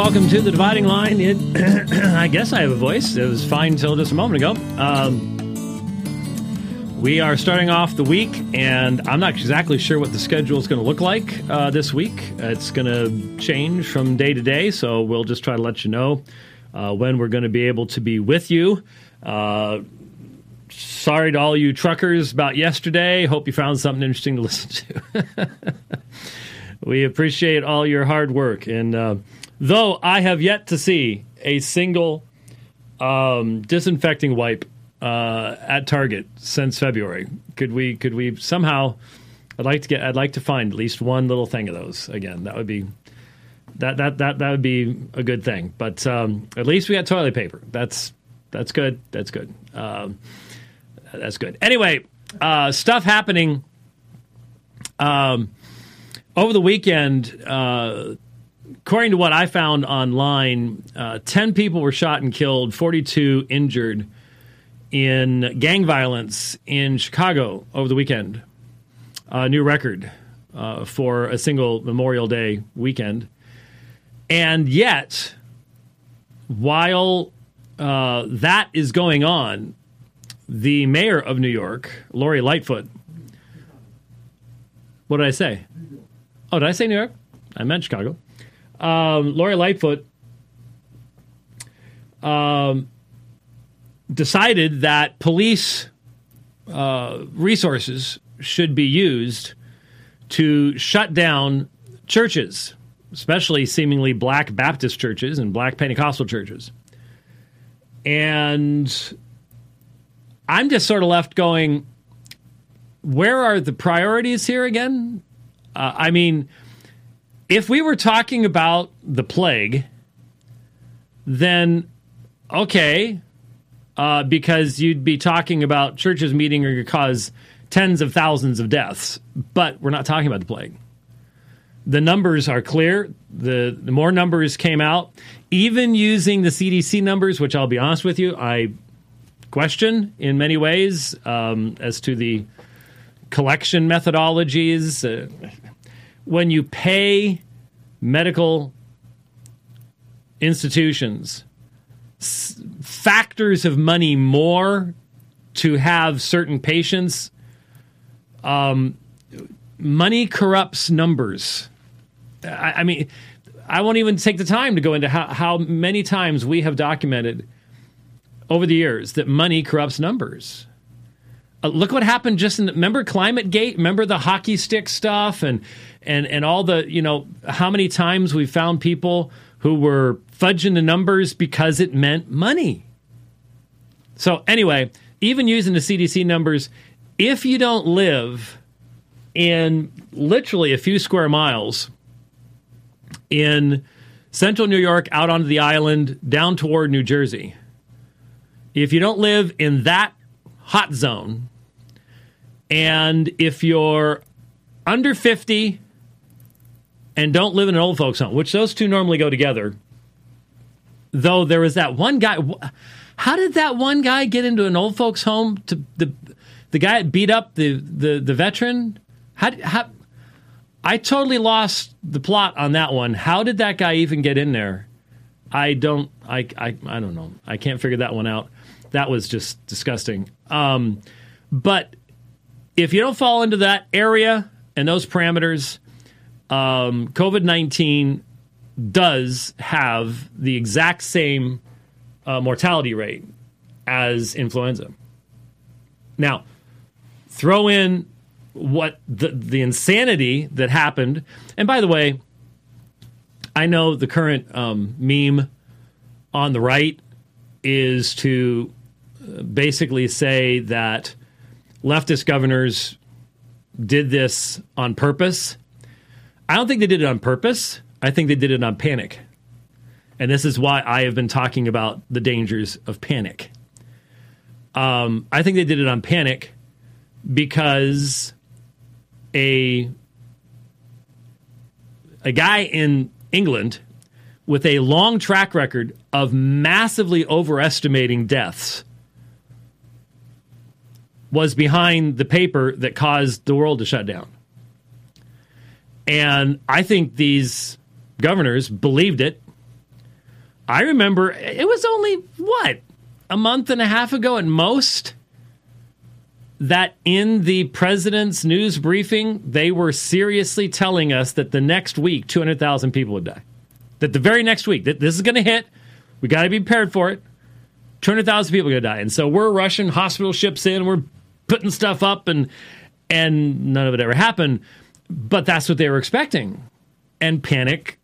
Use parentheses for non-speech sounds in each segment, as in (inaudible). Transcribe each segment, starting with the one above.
Welcome to the Dividing Line. It, (clears throat) I guess I have a voice. It was fine until just a moment ago. Um, we are starting off the week, and I'm not exactly sure what the schedule is going to look like uh, this week. It's going to change from day to day, so we'll just try to let you know uh, when we're going to be able to be with you. Uh, sorry to all you truckers about yesterday. Hope you found something interesting to (laughs) listen to. (laughs) we appreciate all your hard work. And uh, though I have yet to see a single um, disinfecting wipe uh, at Target since February, could we could we somehow? I'd like to get. I'd like to find at least one little thing of those again. That would be that that that that would be a good thing. But um, at least we got toilet paper. That's that's good. That's good. Um, that's good. Anyway, uh, stuff happening. Um, over the weekend, uh, according to what I found online, uh, 10 people were shot and killed, 42 injured in gang violence in Chicago over the weekend. A new record uh, for a single Memorial Day weekend. And yet, while uh, that is going on, the mayor of New York, Lori Lightfoot, what did I say? Oh, did I say New York? I meant Chicago. Um, Lori Lightfoot um, decided that police uh, resources should be used to shut down churches, especially seemingly black Baptist churches and black Pentecostal churches. And I'm just sort of left going, where are the priorities here again? Uh, I mean, if we were talking about the plague, then okay, uh, because you'd be talking about churches meeting or cause tens of thousands of deaths. But we're not talking about the plague. The numbers are clear. The, the more numbers came out, even using the CDC numbers, which I'll be honest with you, I question in many ways um, as to the collection methodologies. Uh, when you pay medical institutions s- factors of money more to have certain patients, um, money corrupts numbers. I, I mean, I won't even take the time to go into how, how many times we have documented over the years that money corrupts numbers. Uh, look what happened just in the, remember climate gate remember the hockey stick stuff and and and all the you know how many times we found people who were fudging the numbers because it meant money. So anyway even using the cdc numbers if you don't live in literally a few square miles in central new york out onto the island down toward new jersey if you don't live in that hot zone and if you're under 50 and don't live in an old folks home, which those two normally go together, though there was that one guy. How did that one guy get into an old folks home? To the the guy that beat up the the the veteran. How, how I totally lost the plot on that one. How did that guy even get in there? I don't. I I I don't know. I can't figure that one out. That was just disgusting. Um, but if you don't fall into that area and those parameters, um, COVID 19 does have the exact same uh, mortality rate as influenza. Now, throw in what the, the insanity that happened. And by the way, I know the current um, meme on the right is to uh, basically say that leftist governors did this on purpose. I don't think they did it on purpose. I think they did it on panic. And this is why I have been talking about the dangers of panic. Um, I think they did it on panic because a a guy in England with a long track record of massively overestimating deaths was behind the paper that caused the world to shut down. And I think these governors believed it. I remember it was only what a month and a half ago at most that in the president's news briefing, they were seriously telling us that the next week 200,000 people would die. That the very next week, that this is going to hit. We got to be prepared for it. 200,000 people are going to die. And so we're rushing hospital ships in, we're putting stuff up and and none of it ever happened, but that's what they were expecting. And panic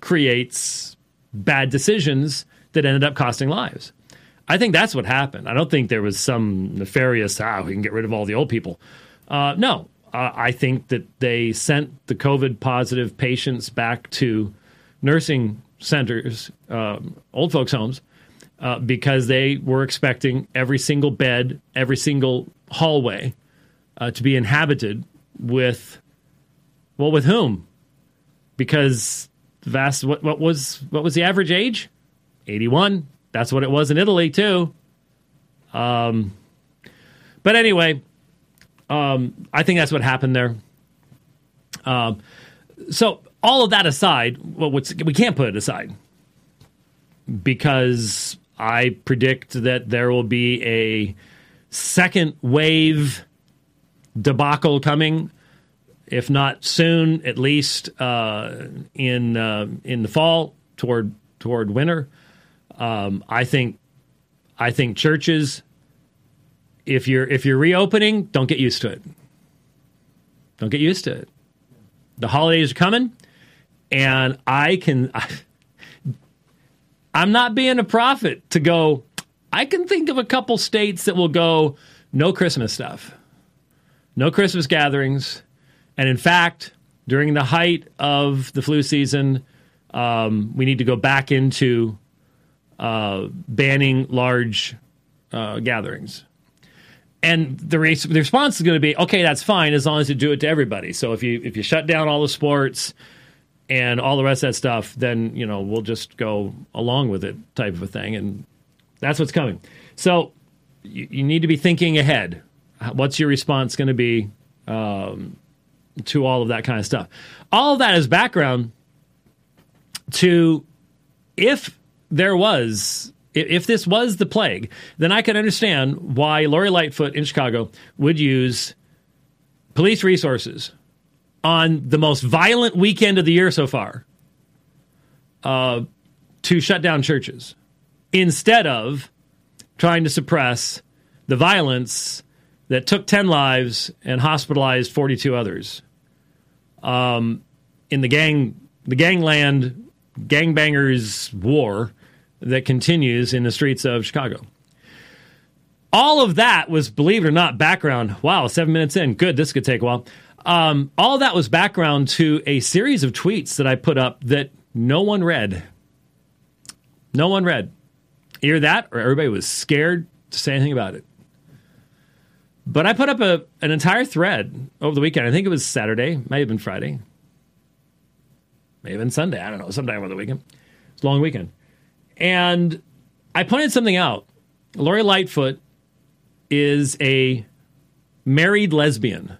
creates bad decisions that ended up costing lives. I think that's what happened. I don't think there was some nefarious, ah, we can get rid of all the old people. Uh, no, uh, I think that they sent the COVID positive patients back to nursing centers, um, old folks' homes, uh, because they were expecting every single bed, every single hallway uh, to be inhabited with, well, with whom? Because vast, what, what was what was the average age? Eighty one. That's what it was in Italy too. Um, but anyway, um, I think that's what happened there. Um, so all of that aside, well, we can't put it aside because I predict that there will be a second wave debacle coming, if not soon, at least uh, in uh, in the fall toward toward winter. Um, I think I think churches, if you're if you're reopening, don't get used to it. Don't get used to it. The holidays are coming, and I can. I, (laughs) I'm not being a prophet to go. I can think of a couple states that will go no Christmas stuff, no Christmas gatherings, and in fact, during the height of the flu season, um, we need to go back into uh, banning large uh, gatherings. And the, re- the response is going to be, okay, that's fine as long as you do it to everybody. So if you if you shut down all the sports and all the rest of that stuff, then you know we'll just go along with it, type of a thing. And that's what's coming. So you, you need to be thinking ahead. What's your response going to be um, to all of that kind of stuff? All of that is background to if there was if this was the plague, then I can understand why Lori Lightfoot in Chicago would use police resources on the most violent weekend of the year so far uh, to shut down churches instead of trying to suppress the violence that took 10 lives and hospitalized 42 others um, in the gang the gangland gangbangers war that continues in the streets of Chicago. All of that was, believe it or not, background. Wow, seven minutes in. Good, this could take a while. Um, all that was background to a series of tweets that I put up that no one read. No one read. Either that or everybody was scared to say anything about it. But I put up a, an entire thread over the weekend. I think it was Saturday, might have been Friday, may have been Sunday. I don't know, sometime over the weekend. It's a long weekend. And I pointed something out. Lori Lightfoot is a married lesbian.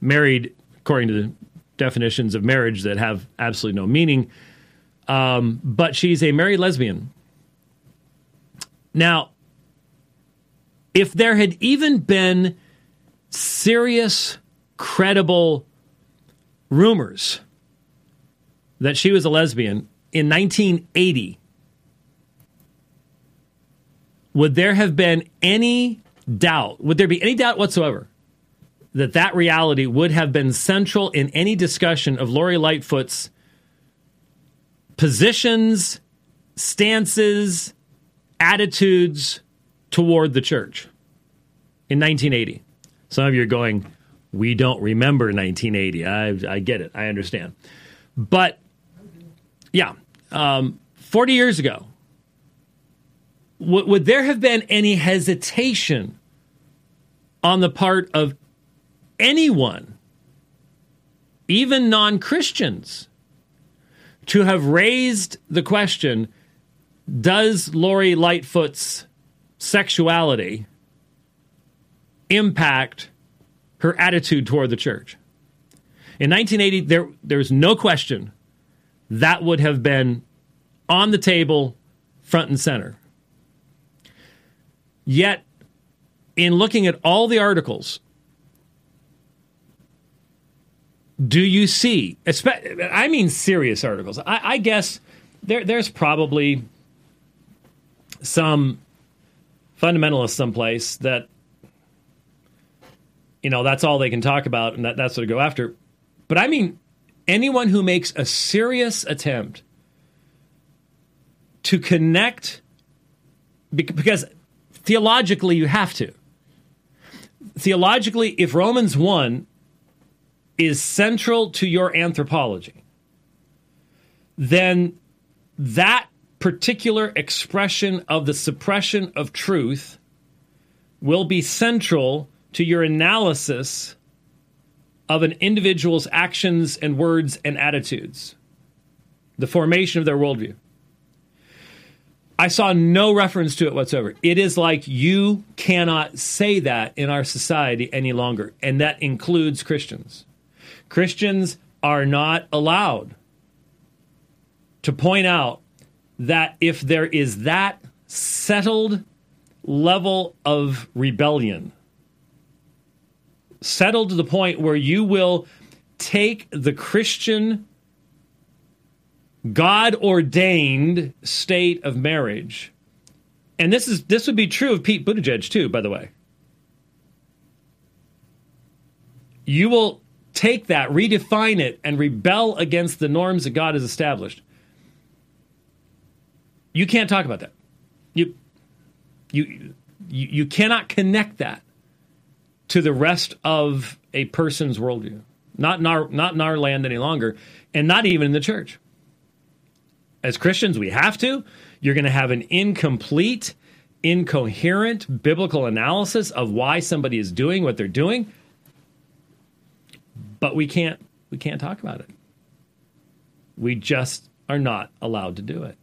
Married, according to the definitions of marriage that have absolutely no meaning. Um, but she's a married lesbian. Now, if there had even been serious, credible rumors that she was a lesbian in 1980, would there have been any doubt? Would there be any doubt whatsoever that that reality would have been central in any discussion of Lori Lightfoot's positions, stances, attitudes toward the church in 1980? Some of you are going, we don't remember 1980. I, I get it. I understand. But yeah, um, 40 years ago, w- would there have been any hesitation on the part of anyone, even non Christians, to have raised the question does Lori Lightfoot's sexuality impact her attitude toward the church? In 1980, there, there was no question that would have been on the table, front and center. Yet, in looking at all the articles, do you see, I mean serious articles, I, I guess there, there's probably some fundamentalists someplace that you know that's all they can talk about and that, that's what to go after. But i mean anyone who makes a serious attempt to connect because theologically you have to. Theologically if romans 1 is central to your anthropology then that particular expression of the suppression of truth will be central to your analysis of an individual's actions and words and attitudes, the formation of their worldview. I saw no reference to it whatsoever. It is like you cannot say that in our society any longer, and that includes Christians. Christians are not allowed to point out that if there is that settled level of rebellion, settled to the point where you will take the Christian God ordained state of marriage, and this is this would be true of Pete Buttigieg too, by the way. You will take that, redefine it, and rebel against the norms that God has established. You can't talk about that. You you you, you cannot connect that to the rest of a person's worldview. Not in our not in our land any longer, and not even in the church. As Christians, we have to. You're going to have an incomplete, incoherent biblical analysis of why somebody is doing what they're doing. But we can't we can't talk about it. We just are not allowed to do it.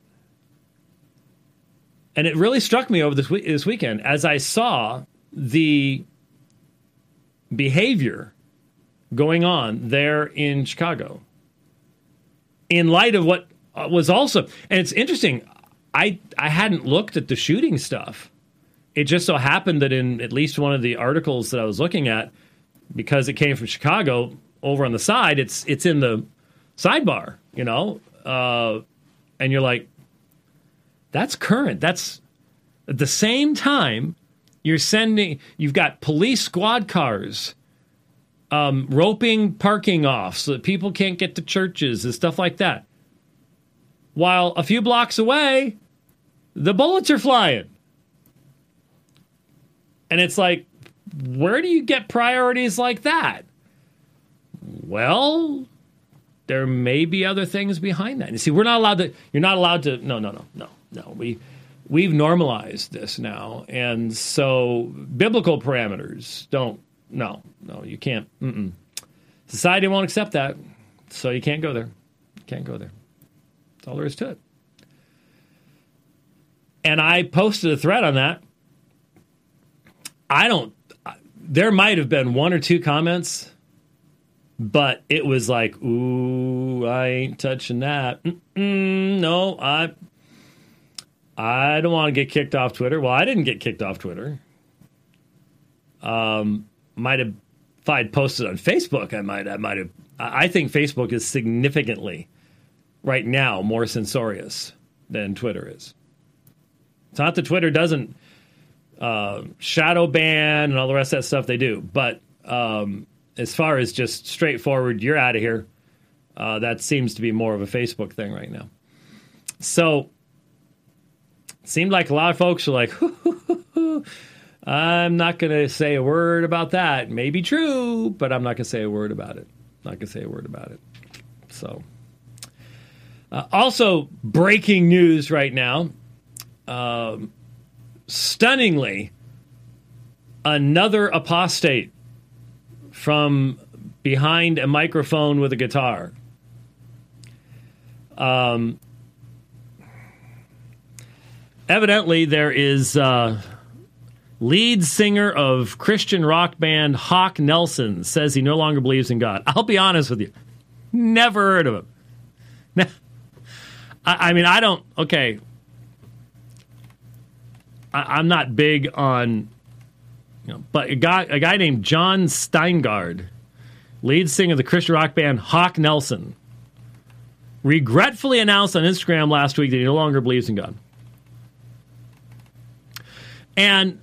And it really struck me over this, this weekend as I saw the behavior going on there in Chicago in light of what was also and it's interesting I I hadn't looked at the shooting stuff. It just so happened that in at least one of the articles that I was looking at because it came from Chicago over on the side it's it's in the sidebar, you know. Uh, and you're like that's current. That's at the same time you're sending. You've got police squad cars um, roping parking off so that people can't get to churches and stuff like that. While a few blocks away, the bullets are flying. And it's like, where do you get priorities like that? Well, there may be other things behind that. You see, we're not allowed to. You're not allowed to. No, no, no, no, no. We we've normalized this now, and so biblical parameters don't. No, no, you can't. Mm-mm. Society won't accept that, so you can't go there. You can't go there. That's all there is to it. And I posted a thread on that. I don't. There might have been one or two comments but it was like, ooh, I ain't touching that. Mm-mm, no, I, I don't want to get kicked off Twitter. Well, I didn't get kicked off Twitter. Um, might have if I'd posted on Facebook, I might, I might have. I think Facebook is significantly right now more censorious than Twitter is. It's not that Twitter doesn't uh, shadow ban and all the rest of that stuff they do, but um, as far as just straightforward, you're out of here. Uh, that seems to be more of a Facebook thing right now. So, seemed like a lot of folks are like, (laughs) I'm not going to say a word about that. Maybe true, but I'm not going to say a word about it. Not going to say a word about it. So, uh, also breaking news right now. Um, stunningly, another apostate from behind a microphone with a guitar. Um, evidently, there is uh, lead singer of Christian rock band Hawk Nelson says he no longer believes in God. I'll be honest with you, never heard of him. I, mean, I don't. Okay, I, am not big on, you know, but a guy a guy named Jon Steingard, lead singer of the Christian rock band Hawk Nelson, regretfully announced on Instagram last week that he no longer believes in God. And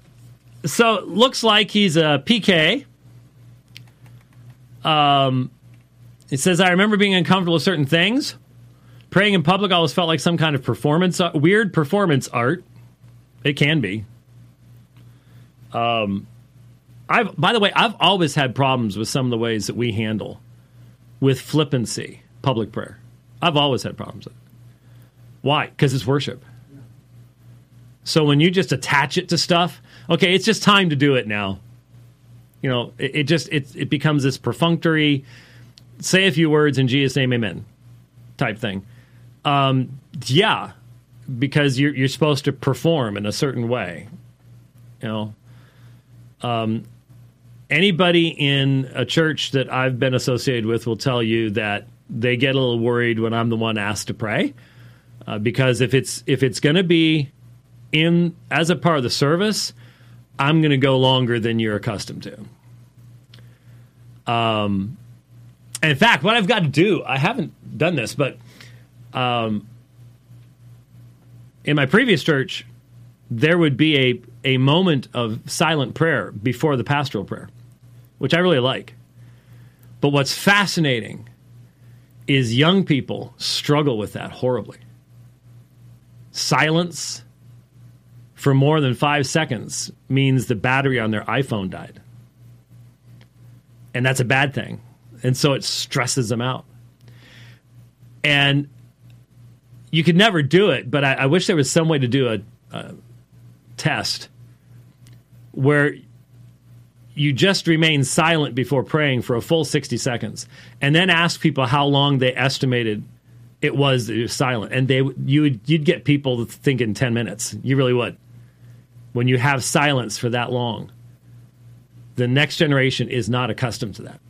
so it looks like he's a PK. Um, it says, I remember being uncomfortable with certain things. Praying in public always felt like some kind of performance, uh, weird performance art. It can be. Um, I've, by the way, I've always had problems with some of the ways that we handle with flippancy public prayer. I've always had problems with it. Why? Because it's worship. So when you just attach it to stuff, okay, it's just time to do it now. You know, it, it just it it becomes this perfunctory, say a few words in Jesus' name, Amen, type thing. Um, yeah, because you're you're supposed to perform in a certain way. You know, um, anybody in a church that I've been associated with will tell you that they get a little worried when I'm the one asked to pray, uh, because if it's if it's going to be in as a part of the service, I'm going to go longer than you're accustomed to. Um, in fact, what I've got to do, I haven't done this, but um, in my previous church, there would be a, a moment of silent prayer before the pastoral prayer, which I really like. But what's fascinating is young people struggle with that horribly. Silence for more than five seconds means the battery on their iPhone died. And that's a bad thing. And so it stresses them out. And you could never do it, but I, I wish there was some way to do a, a test where you just remain silent before praying for a full 60 seconds and then ask people how long they estimated it was, it was silent and they you would you'd get people thinking 10 minutes you really would when you have silence for that long. The next generation is not accustomed to that.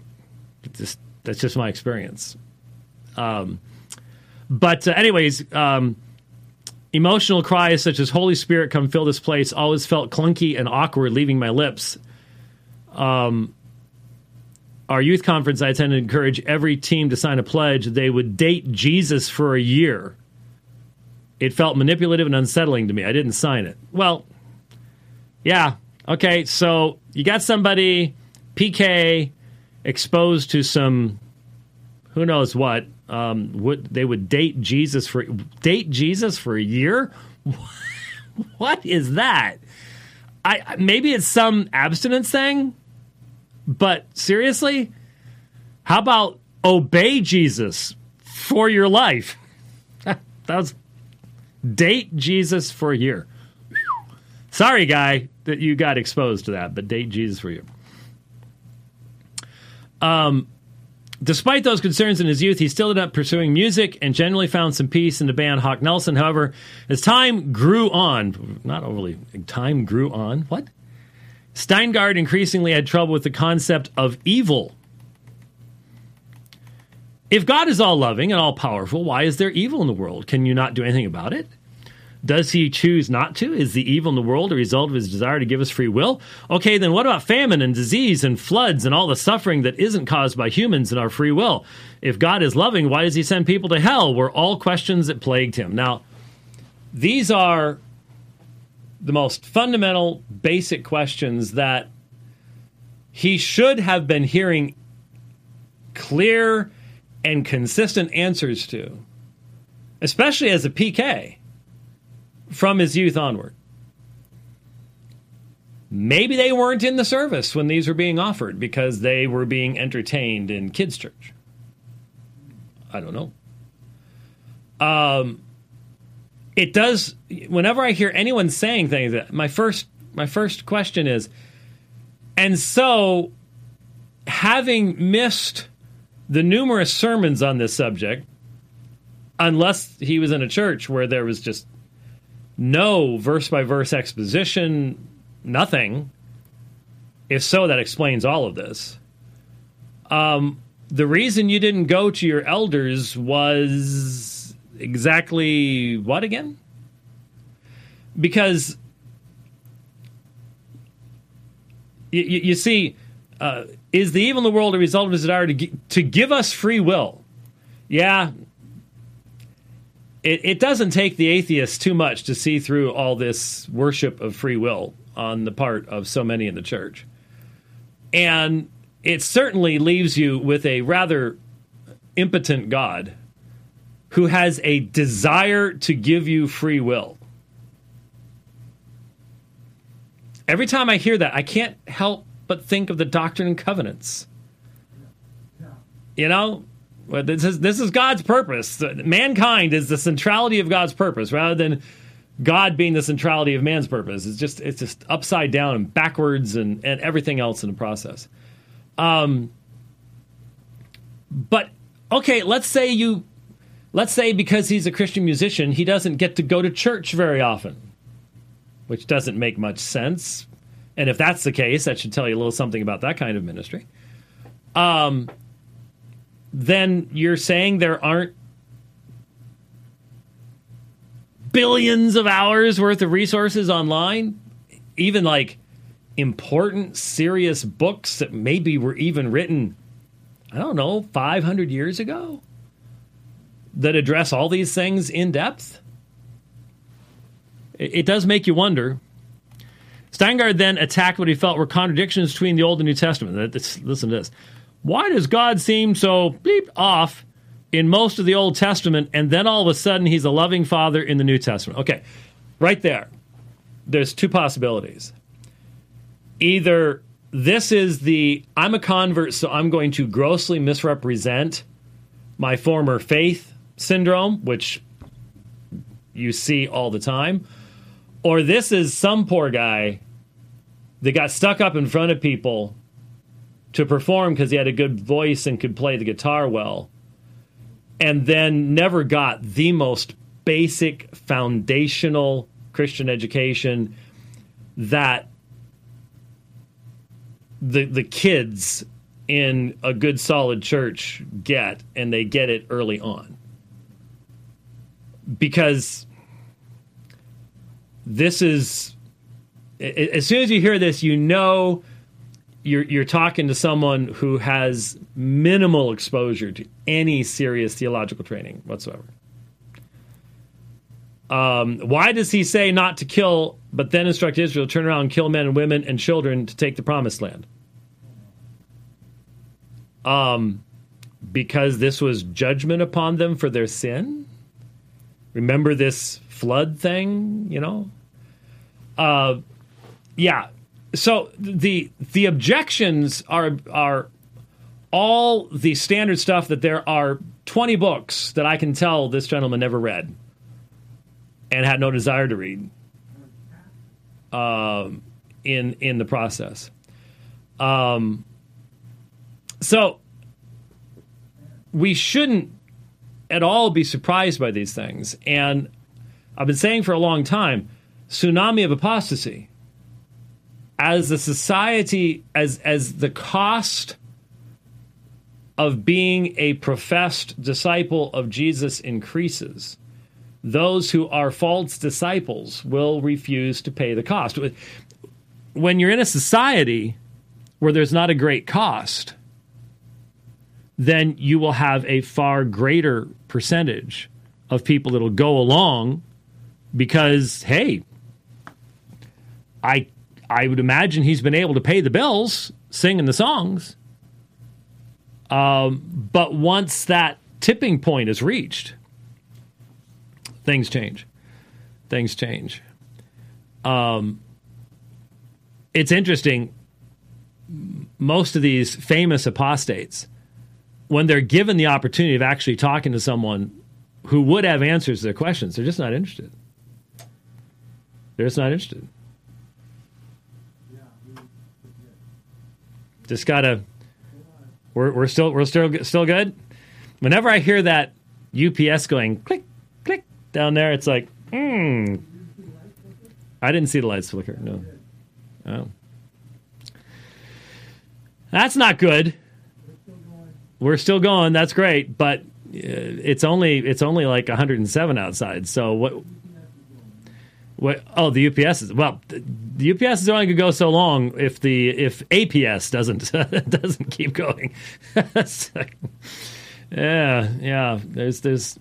Just, that's just my experience. Um, but, uh, anyways, um, emotional cries such as Holy Spirit, come fill this place always felt clunky and awkward leaving my lips. Um, our youth conference, I attended, encouraged every team to sign a pledge they would date Jesus for a year. It felt manipulative and unsettling to me. I didn't sign it. Well, yeah. Okay. So you got somebody, PK, exposed to some, who knows what. Um, would they would date Jesus for date Jesus for a year? (laughs) what is that? I maybe it's some abstinence thing, but seriously, how about obey Jesus for your life? (laughs) that was date Jesus for a year. Sorry, guy, that you got exposed to that, but date Jesus for you. Um, despite those concerns in his youth, he still ended up pursuing music and generally found some peace in the band Hawk Nelson. However, as time grew on, not overly, time grew on, what? Steingard increasingly had trouble with the concept of evil. If God is all loving and all powerful, why is there evil in the world? Can you not do anything about it? Does he choose not to? Is the evil in the world a result of his desire to give us free will? Okay, then what about famine and disease and floods and all the suffering that isn't caused by humans and our free will? If God is loving, why does he send people to hell? Were all questions that plagued him. Now, these are the most fundamental, basic questions that he should have been hearing clear and consistent answers to, especially as a PK from his youth onward. Maybe they weren't in the service when these were being offered because they were being entertained in kids' church. I don't know. Um, it does. Whenever I hear anyone saying things, that my first my first question is, and so, having missed the numerous sermons on this subject, unless he was in a church where there was just no verse by verse exposition, nothing. If so, that explains all of this. Um, the reason you didn't go to your elders was exactly what again? Because you, you, see, uh, is the evil in the world a result of his desire to, gi- to give us free will? Yeah. It, it doesn't take the atheist too much to see through all this worship of free will on the part of so many in the church. And it certainly leaves you with a rather impotent God who has a desire to give you free will. Every time I hear that, I can't help but think of the Doctrine and Covenants. You know, well, this is this is God's purpose. Mankind is the centrality of God's purpose, rather than God being the centrality of man's purpose. It's just it's just upside down and backwards and, and everything else in the process. Um, but okay, let's say you let's say because he's a Christian musician, he doesn't get to go to church very often, which doesn't make much sense. And if that's the case, that should tell you a little something about that kind of ministry. Um, then you're saying there aren't billions of hours worth of resources online, even like important, serious books that maybe were even written, I don't know, 500 years ago that address all these things in depth? It, it does make you wonder. Steingard then attacked what he felt were contradictions between the Old and New Testament. Listen to this. Why does God seem so bleep off in most of the Old Testament, and then all of a sudden he's a loving father in the New Testament? Okay, right there. There's two possibilities. Either this is the I'm a convert, so I'm going to grossly misrepresent my former faith syndrome, which you see all the time, or this is some poor guy that got stuck up in front of people to perform because he had a good voice and could play the guitar well, and then never got the most basic foundational Christian education that the the kids in a good solid church get and they get it early on. Because this is as soon as you hear this you know you're you're talking to someone who has minimal exposure to any serious theological training whatsoever um, why does he say not to kill, but then instruct Israel to turn around and kill men and women and children to take the promised land? Um, because this was judgment upon them for their sin. Remember this flood thing, you know? Uh, yeah. So the the objections are are all the standard stuff that there are 20 books that I can tell this gentleman never read and had no desire to read um, in in the process. Um, so we shouldn't at all be surprised by these things. And I've been saying for a long time, tsunami of apostasy. As the society, as as the cost of being a professed disciple of Jesus increases, those who are false disciples will refuse to pay the cost. When you're in a society where there's not a great cost, then you will have a far greater percentage of people that'll go along because, hey, I I would imagine he's been able to pay the bills singing the songs. Um, but once that tipping point is reached, things change. Things change. Um, it's interesting. Most of these famous apostates, when they're given the opportunity of actually talking to someone who would have answers to their questions, they're just not interested. They're just not interested. Just gotta. We're, we're still we're still still good. Whenever I hear that UPS going click click down there, it's like, hmm. I didn't see the lights flicker. No. Oh. That's not good. We're still going. That's great. But it's only it's only like 107 outside. So what? What? Oh, the UPS is well. The UPS is only going to go so long if the if APS doesn't (laughs) doesn't keep going. (laughs) yeah, yeah. There's there's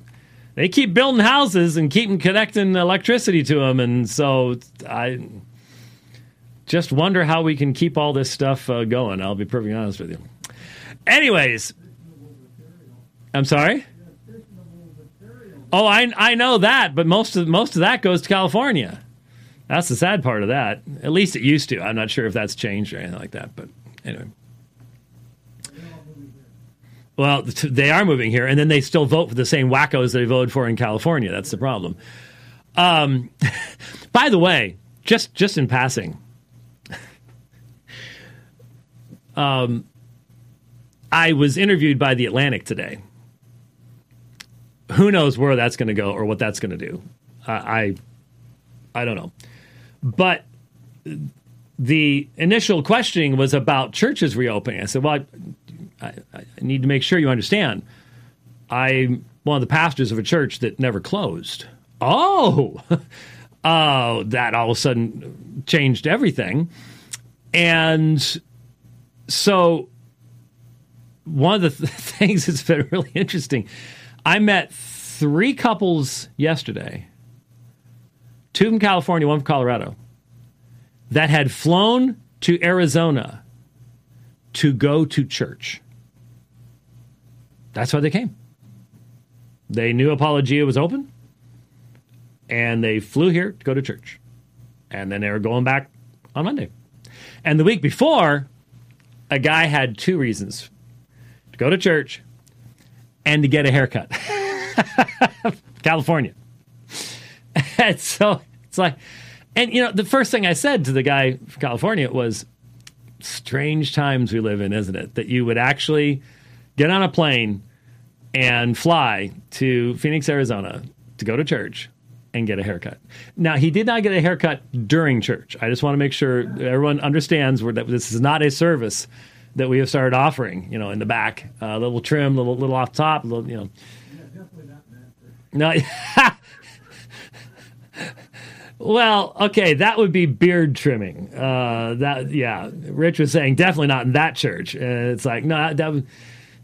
they keep building houses and keeping connecting electricity to them, and so I just wonder how we can keep all this stuff uh, going. I'll be perfectly honest with you. Anyways, I'm sorry. Oh, I I know that, but most of most of that goes to California. That's the sad part of that. At least it used to. I'm not sure if that's changed or anything like that, but anyway. Well, they are moving here, and then they still vote for the same wackos they voted for in California. That's the problem. Um, (laughs) by the way, just just in passing, (laughs) um, I was interviewed by the Atlantic today. Who knows where that's going to go or what that's going to do? I, I I don't know, but the initial questioning was about churches reopening. I said, "Well, I, I need to make sure you understand. I'm one of the pastors of a church that never closed. Oh, (laughs) oh, that all of a sudden changed everything. And so, one of the th- (laughs) things that's been really interesting, I met three couples yesterday two from California, one from Colorado that had flown to Arizona to go to church. That's why they came. They knew Apologia was open, and they flew here to go to church. And then they were going back on Monday. And the week before, a guy had two reasons to go to church and to get a haircut. (laughs) California. (laughs) and so it's like, and you know, the first thing I said to the guy from California was, strange times we live in, isn't it? That you would actually get on a plane and fly to Phoenix, Arizona to go to church and get a haircut. Now, he did not get a haircut during church. I just want to make sure everyone understands that this is not a service that we have started offering, you know, in the back. A uh, little trim, little little off top, little, you know. No. (laughs) Well, okay, that would be beard trimming. Uh, that yeah, Rich was saying definitely not in that church. Uh, it's like no, that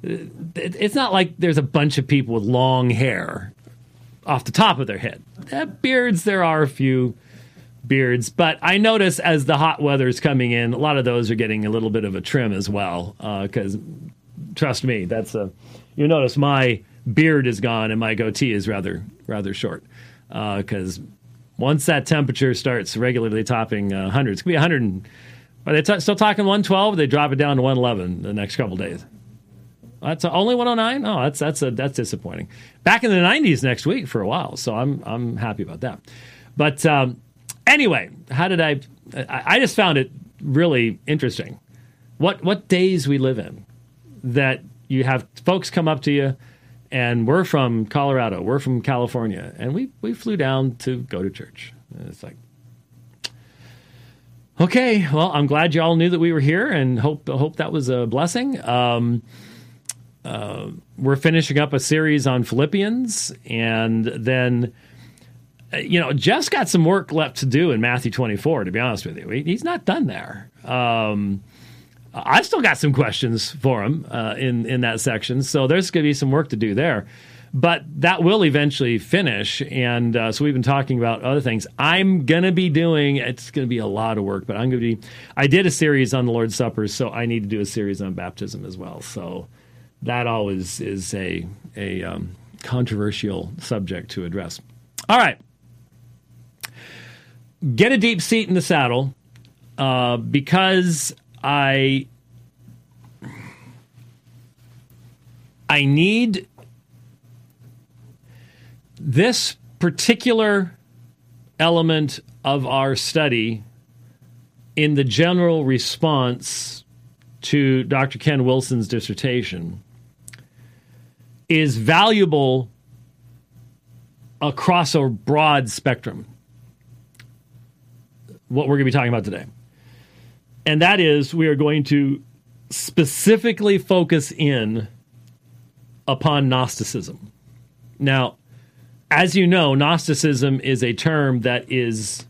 it's not like there's a bunch of people with long hair off the top of their head. Uh, beards, there are a few beards, but I notice as the hot weather is coming in, a lot of those are getting a little bit of a trim as well. Because uh, trust me, that's a you notice my beard is gone and my goatee is rather rather short because uh, once that temperature starts regularly topping uh, hundreds, it could be 100. Are they t- still talking 112? They drop it down to 111 the next couple days. That's only 109. Oh, that's that's a, that's disappointing. Back in the 90s next week for a while, so I'm I'm happy about that. But um, anyway, how did I? I just found it really interesting. What what days we live in that you have folks come up to you and we're from Colorado, we're from California, and we we flew down to go to church. And it's like, okay, well, I'm glad you all knew that we were here, and hope hope that was a blessing. Um, uh, we're finishing up a series on Philippians, and then you know Jeff's got some work left to do in Matthew 24. To be honest with you, he's not done there. Um, I still got some questions for him uh, in in that section, so there's going to be some work to do there. But that will eventually finish, and uh, so we've been talking about other things. I'm going to be doing. It's going to be a lot of work, but I'm going to be. I did a series on the Lord's Supper, so I need to do a series on baptism as well. So that always is a a um, controversial subject to address. All right, get a deep seat in the saddle uh, because I I need this particular element of our study in the general response to Dr. Ken Wilson's dissertation is valuable across a broad spectrum. What we're going to be talking about today and that is we are going to specifically focus in upon Gnosticism. Now, as you know, Gnosticism is a term that is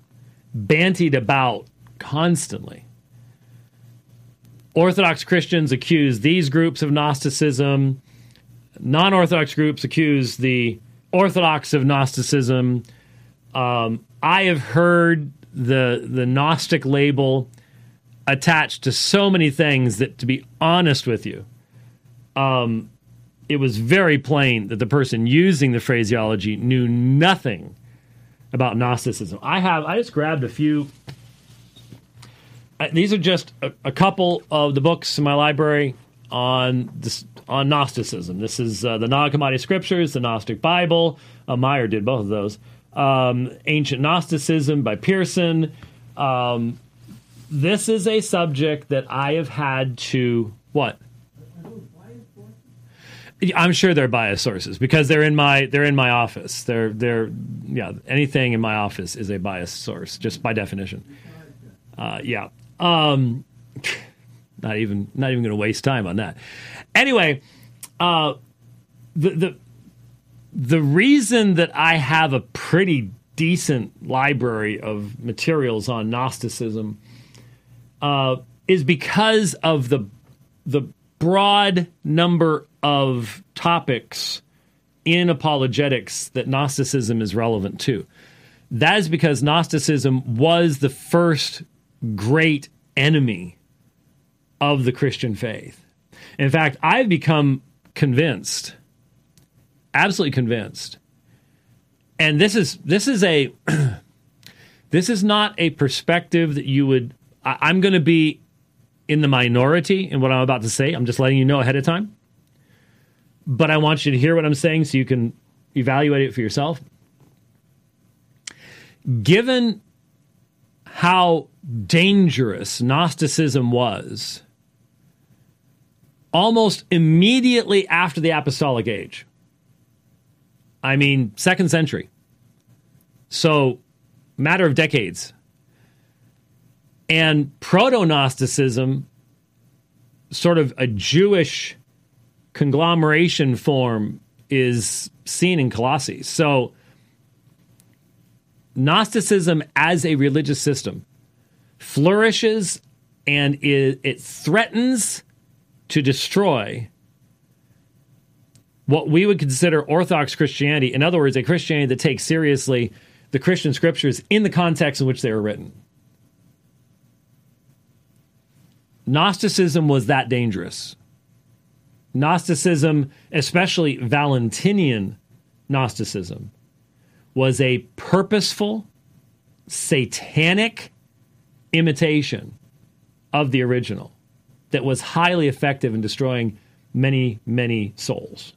bantied about constantly. Orthodox Christians accuse these groups of Gnosticism. Non Orthodox groups accuse the Orthodox of Gnosticism. Um, I have heard the the Gnostic label attached to so many things that, to be honest with you, um, it was very plain that the person using the phraseology knew nothing about Gnosticism. I have I just grabbed a few. These are just a, a, couple of the books in my library on this on Gnosticism. This is uh, the Nag Hammadi Scriptures, the Gnostic Bible. Uh, Meyer did both of those. Um, Ancient Gnosticism by Pearson. Um, this is a subject that I have had to what? I'm sure they're biased sources because they're in my they're in my office. They're they're yeah anything in my office is a biased source just by definition. Uh, yeah. Um, (laughs) not even not even going to waste time on that. Anyway, uh, the the the reason that I have a pretty decent library of materials on Gnosticism uh, is because of the the broad number of topics in apologetics that Gnosticism is relevant to. That is because Gnosticism was the first great enemy of the Christian faith. In fact, I've become convinced, absolutely convinced, and this is this is a (clears throat) this is not a perspective that you would. I, I'm going to be in the minority in what I'm about to say. I'm just letting you know ahead of time but I want you to hear what I'm saying so you can evaluate it for yourself. Given how dangerous Gnosticism was, almost immediately after the apostolic age, I mean, second century. So, matter of decades. And proto Gnosticism, sort of a Jewish conglomeration form is seen in Colossae. So, Gnosticism as a religious system flourishes and it, it threatens to destroy what we would consider Orthodox Christianity. In other words, a Christianity that takes seriously the Christian scriptures in the context in which they were written. Gnosticism was that dangerous. Gnosticism, especially Valentinian Gnosticism, was a purposeful, satanic imitation of the original that was highly effective in destroying many, many souls.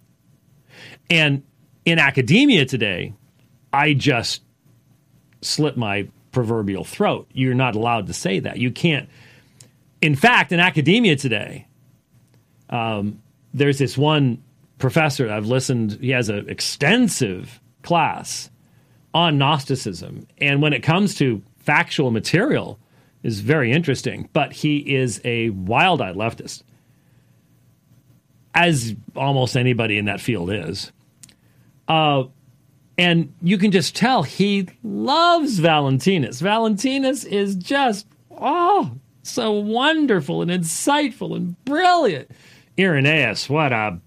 And in academia today, I just slit my proverbial throat. You're not allowed to say that. You can't. In fact, in academia today, um, there's this one professor I've listened, he has an extensive class on Gnosticism. And when it comes to factual material, is very interesting, but he is a wild-eyed leftist. As almost anybody in that field is. Uh, and you can just tell he loves Valentinus. Valentinus is just, oh, so wonderful and insightful and brilliant. Irenaeus, what a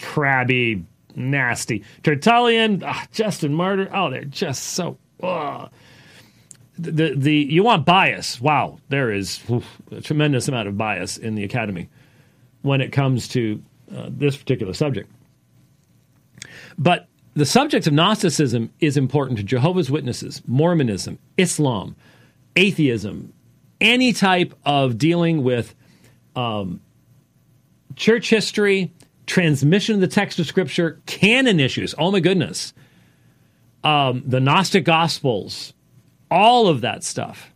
crabby, nasty. Tertullian, oh, Justin Martyr, oh, they're just so. Oh. The, the you want bias? Wow, there is a tremendous amount of bias in the academy when it comes to uh, this particular subject. But the subject of Gnosticism is important to Jehovah's Witnesses, Mormonism, Islam, atheism, any type of dealing with um, church history, transmission of the text of Scripture, canon issues. Oh my goodness. Um, the Gnostic Gospels, all of that stuff.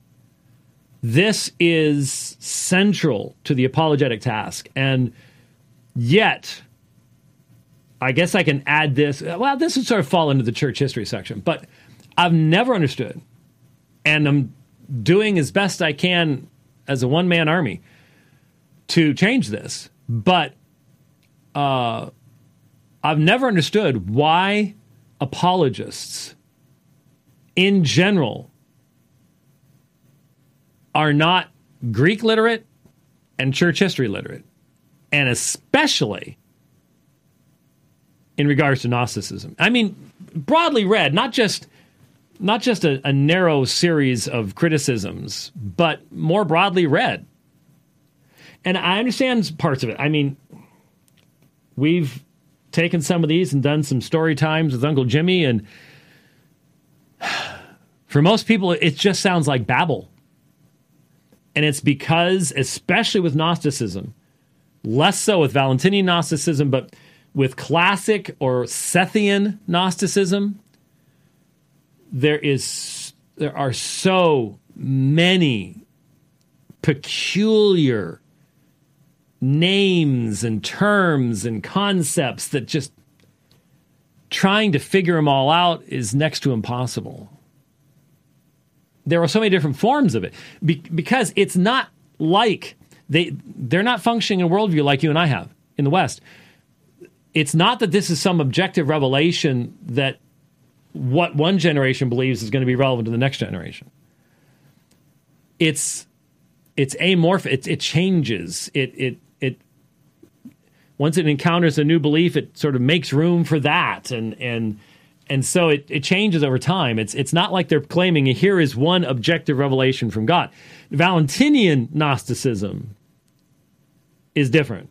This is central to the apologetic task. And yet, I guess I can add this. Well, this would sort of fall into the church history section, but I've never understood, and I'm doing as best I can as a one man army to change this but uh, I've never understood why apologists in general are not Greek literate and church history literate, and especially in regards to Gnosticism. I mean, broadly read, not just not just a, a narrow series of criticisms, but more broadly read. And I understand parts of it. I mean, we've taken some of these and done some story times with Uncle Jimmy, and (sighs) for most people, it just sounds like babble. And it's because, especially with Gnosticism, less so with Valentinian Gnosticism, but with classic or Sethian Gnosticism, there is there are so many peculiar names and terms and concepts that just trying to figure them all out is next to impossible. There are so many different forms of it Be- because it's not like they they're not functioning in a worldview like you and I have in the West. It's not that this is some objective revelation that what one generation believes is going to be relevant to the next generation. It's it's amorphous. It, it changes. It it it once it encounters a new belief, it sort of makes room for that, and and and so it, it changes over time. It's it's not like they're claiming here is one objective revelation from God. Valentinian Gnosticism is different.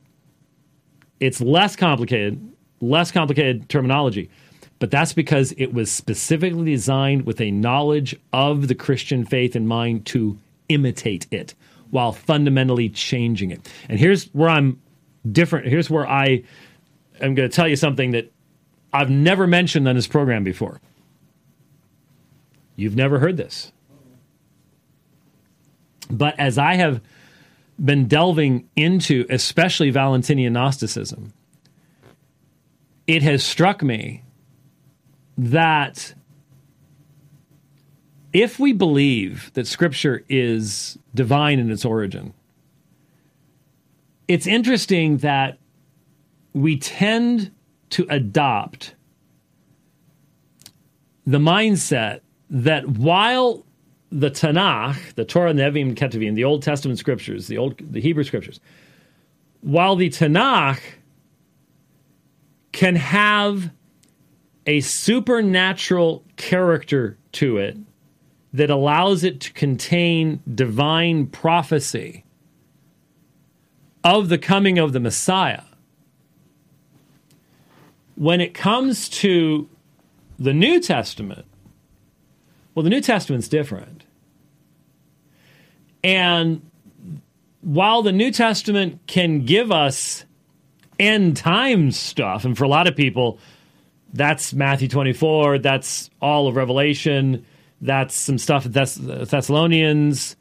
It's less complicated, less complicated terminology but that's because it was specifically designed with a knowledge of the Christian faith in mind to imitate it while fundamentally changing it. And here's where I'm different. Here's where I am going to tell you something that I've never mentioned on this program before. You've never heard this. But as I have been delving into, especially Valentinian Gnosticism, it has struck me that if we believe that Scripture is divine in its origin, it's interesting that we tend to adopt the mindset that while the Tanakh, the Torah, Nevi'im, Ketuvim, the Old Testament scriptures, the old the Hebrew scriptures, while the Tanakh can have a supernatural character to it that allows it to contain divine prophecy of the coming of the Messiah. When it comes to the New Testament, well, the New Testament's different. And while the New Testament can give us end times stuff, and for a lot of people, that's Matthew 24. That's all of Revelation. That's some stuff at Thess- Thessalonians.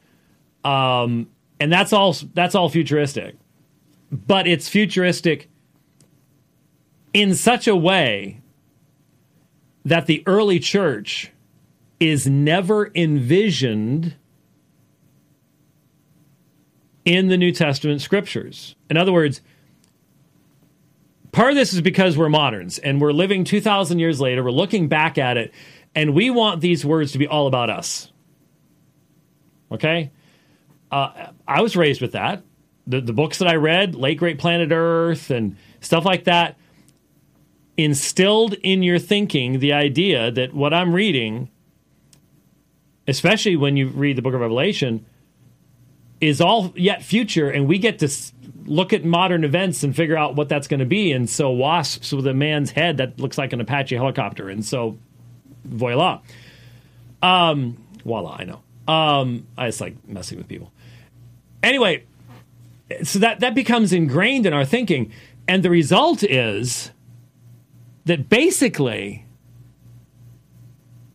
Um, and that's all that's all futuristic. But it's futuristic in such a way that the early church is never envisioned in the New Testament scriptures. In other words, part of this is because we're moderns and we're living 2,000 years later. We're looking back at it and we want these words to be all about us. Okay? Uh, I was raised with that. The, the books that I read, Late Great Planet Earth and stuff like that, instilled in your thinking the idea that what I'm reading, especially when you read the book of Revelation, is all yet future, and we get to look at modern events and figure out what that's going to be. And so wasps with a man's head that looks like an Apache helicopter. And so voila. Um, voila, I know. Um, I just like messing with people. Anyway, so that, that becomes ingrained in our thinking. And the result is that basically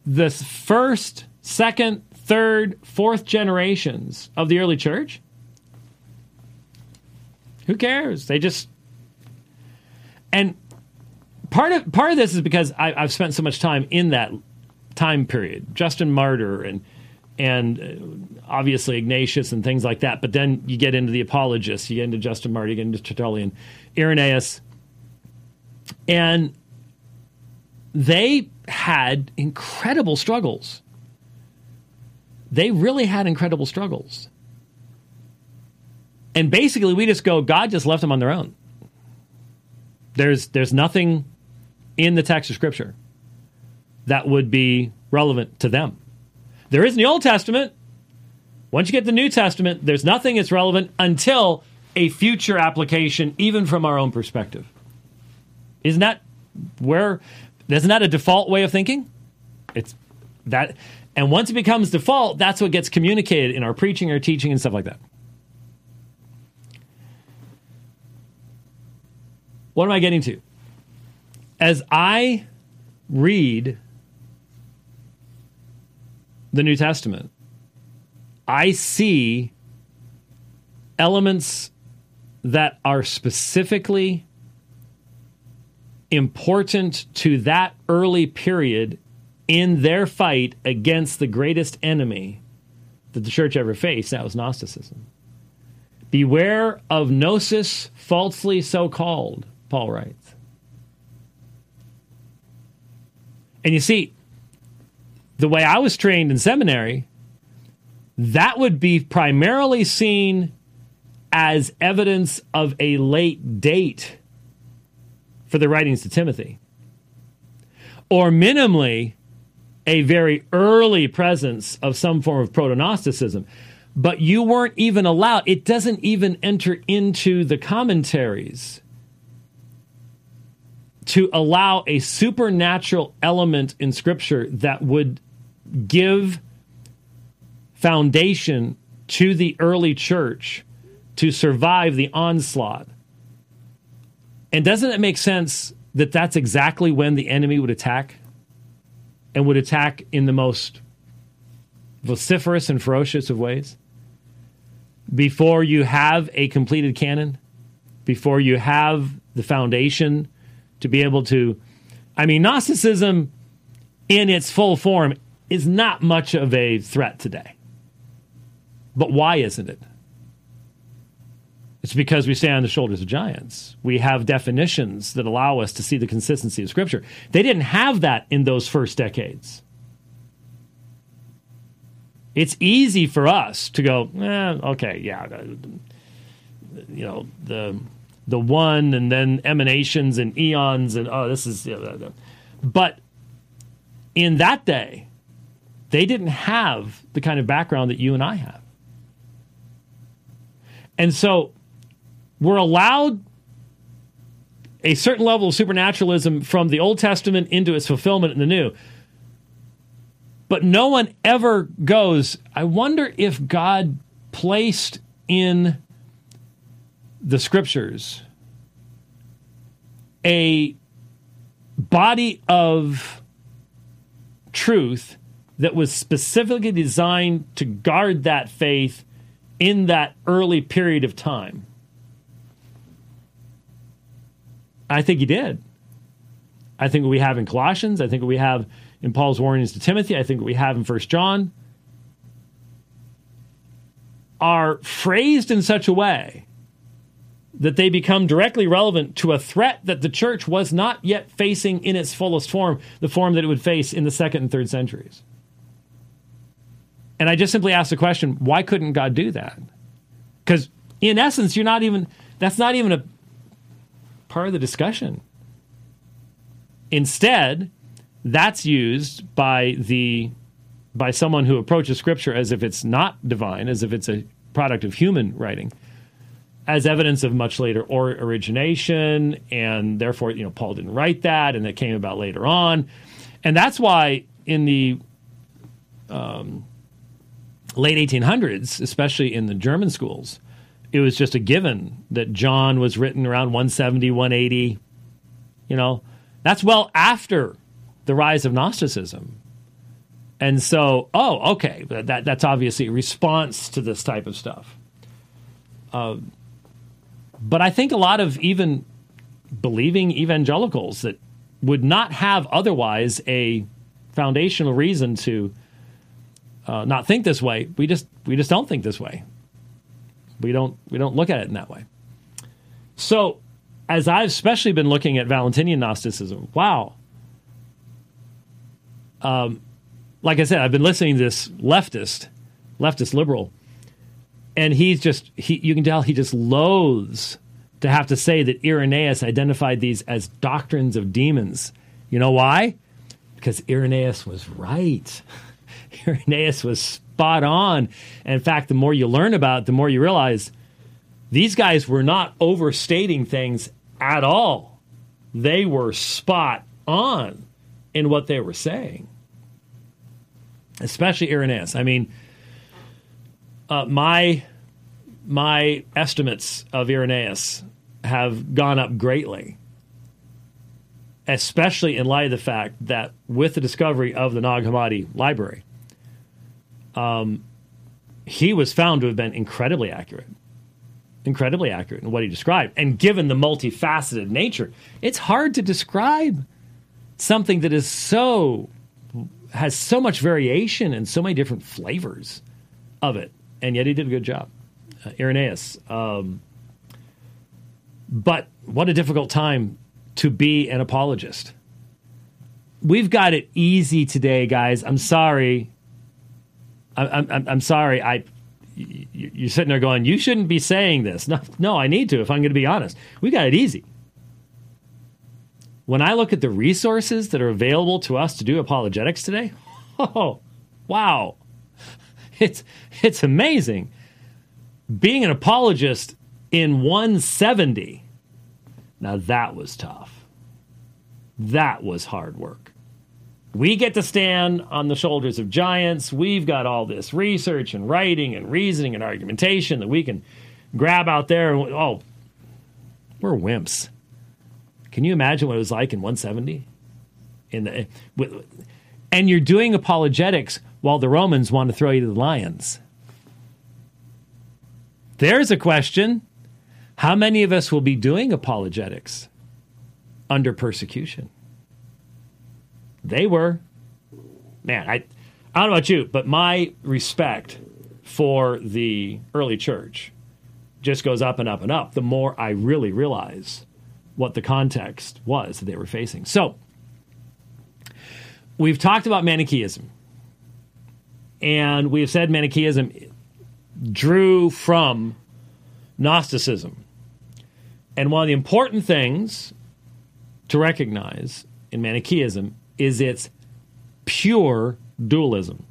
the first, second, third, fourth generations of the early church who cares? They just and part of part of this is because I, have spent so much time in that time period. Justin Martyr and and uh, obviously Ignatius and things like that. But then you get into the apologists, you get into Justin Martyr, you get into Tertullian, Irenaeus, And they had incredible struggles. They really had incredible struggles. And basically, we just go, God just left them on their own. There's, there's nothing in the text of Scripture that would be relevant to them. There is in the Old Testament. Once you get the New Testament, there's nothing that's relevant until a future application, even from our own perspective. Isn't that where? Isn't that a default way of thinking? It's that, and once it becomes default, that's what gets communicated in our preaching, our teaching, and stuff like that. What am I getting to? As I read the New Testament, I see elements that are specifically important to that early period in their fight against the greatest enemy that the church ever faced. That was Gnosticism. Beware of gnosis, falsely so called, Paul writes. And you see, the way I was trained in seminary, that would be primarily seen as evidence of a late date for the writings to Timothy, or minimally a very early presence of some form of proto Gnosticism. But you weren't even allowed, it doesn't even enter into the commentaries to allow a supernatural element in Scripture that would give foundation to the early church to survive the onslaught. And doesn't it make sense that that's exactly when the enemy would attack and would attack in the most vociferous and ferocious of ways? Before you have a completed canon, before you have the foundation to be able to. I mean, Gnosticism in its full form is not much of a threat today. But why isn't it? It's because we stand on the shoulders of giants. We have definitions that allow us to see the consistency of Scripture. They didn't have that in those first decades. It's easy for us to go, eh, okay, yeah, you know, the the one and then emanations and eons and oh this is but in that day they didn't have the kind of background that you and I have and so we're allowed a certain level of supernaturalism from the Old Testament into its fulfillment in the New. But no one ever goes, I wonder if God placed in the scriptures a body of truth that was specifically designed to guard that faith in that early period of time. I think he did. I think what we have in Colossians, I think what we have in Paul's warnings to Timothy, I think what we have in First John are phrased in such a way that they become directly relevant to a threat that the church was not yet facing in its fullest form, the form that it would face in the second and third centuries. And I just simply ask the question why couldn't God do that? Because in essence, you're not even, that's not even a part of the discussion. Instead, that's used by the by someone who approaches scripture as if it's not divine, as if it's a product of human writing as evidence of much later or origination, and therefore, you know, Paul didn't write that, and it came about later on, and that's why in the um, late 1800s, especially in the German schools, it was just a given that John was written around 170, 180. You know, that's well after the rise of Gnosticism. And so, oh, okay, that, that's obviously a response to this type of stuff. Uh, but I think a lot of even believing evangelicals that would not have otherwise a foundational reason to uh, not think this way. We just we just don't think this way. We don't we don't look at it in that way. So as I've especially been looking at Valentinian Gnosticism, wow. Um, like I said, I've been listening to this leftist, leftist liberal, and he's just he. You can tell he just loathes to have to say that Irenaeus identified these as doctrines of demons. You know why? Because Irenaeus was right. (laughs) Irenaeus was spot on. And in fact, the more you learn about it, the more you realize these guys were not overstating things at all. They were spot on in what they were saying, especially Irenaeus. I mean, uh, my my estimates of Irenaeus have gone up greatly, especially in light of the fact that with the discovery of the Nag Hammadi library, um, he was found to have been incredibly accurate. Incredibly accurate in what he described. And given the multifaceted nature, it's hard to describe something that is so has so much variation and so many different flavors of it. And yet he did a good job. Uh, Irenaeus. Um, but what a difficult time to be an apologist. We've got it easy today, guys. I'm sorry. I'm, I'm, I'm sorry. I, you're sitting there going, you shouldn't be saying this. No, no, I need to if I'm going to be honest. We got it easy. When I look at the resources that are available to us to do apologetics today, (laughs) oh, wow. It's, it's amazing. Being an apologist in 170, now that was tough. That was hard work. We get to stand on the shoulders of giants. We've got all this research and writing and reasoning and argumentation that we can grab out there. And, oh, we're wimps. Can you imagine what it was like in 170? In the, and you're doing apologetics while the Romans want to throw you to the lions. There's a question. How many of us will be doing apologetics under persecution? They were. Man, I, I don't know about you, but my respect for the early church just goes up and up and up the more I really realize what the context was that they were facing. So, we've talked about Manichaeism, and we have said Manichaeism drew from Gnosticism. And one of the important things to recognize in Manichaeism is its pure dualism.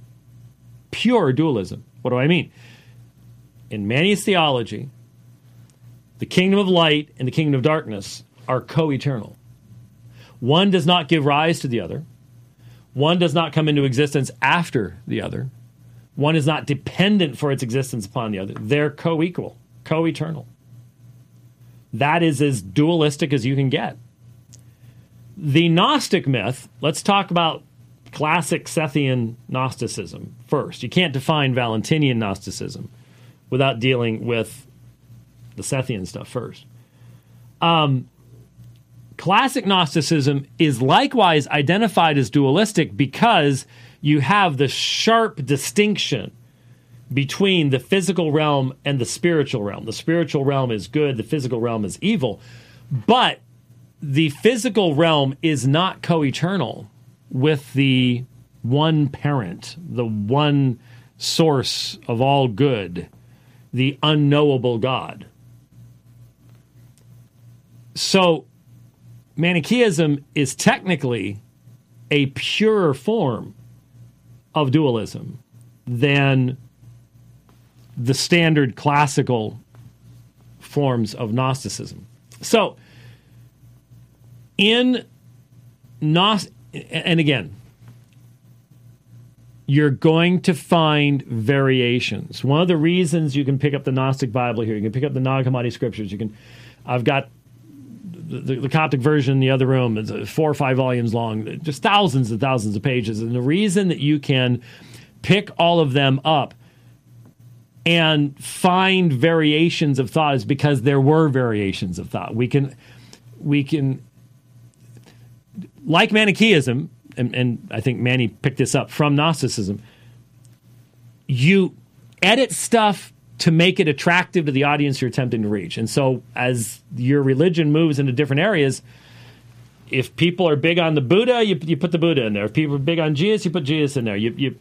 Pure dualism. What do I mean? In Manichaeist theology, the kingdom of light and the kingdom of darkness are co eternal. One does not give rise to the other, one does not come into existence after the other, one is not dependent for its existence upon the other. They're co equal, co eternal. That is as dualistic as you can get. The Gnostic myth, let's talk about classic Sethian Gnosticism first. You can't define Valentinian Gnosticism without dealing with the Sethian stuff first. Um, classic Gnosticism is likewise identified as dualistic because you have the sharp distinction between the physical realm and the spiritual realm. The spiritual realm is good, the physical realm is evil. But the physical realm is not co eternal with the one parent, the one source of all good, the unknowable God. So, Manichaeism is technically a purer form of dualism than the standard classical forms of Gnosticism. So, in Gnost, and again, you're going to find variations. One of the reasons you can pick up the Gnostic Bible here, you can pick up the Nag Hammadi scriptures. You can, I've got the, the, Coptic version in the other room. It's uh, four or five volumes long, just thousands and thousands of pages. And the reason that you can pick all of them up and find variations of thought is because there were variations of thought. We can, we can, like Manichaeism, and, and I think Mani picked this up from Gnosticism. You edit stuff to make it attractive to the audience you're attempting to reach. And so, as your religion moves into different areas, if people are big on the Buddha, you, you put the Buddha in there. If people are big on Jesus, you put Jesus in there. You, you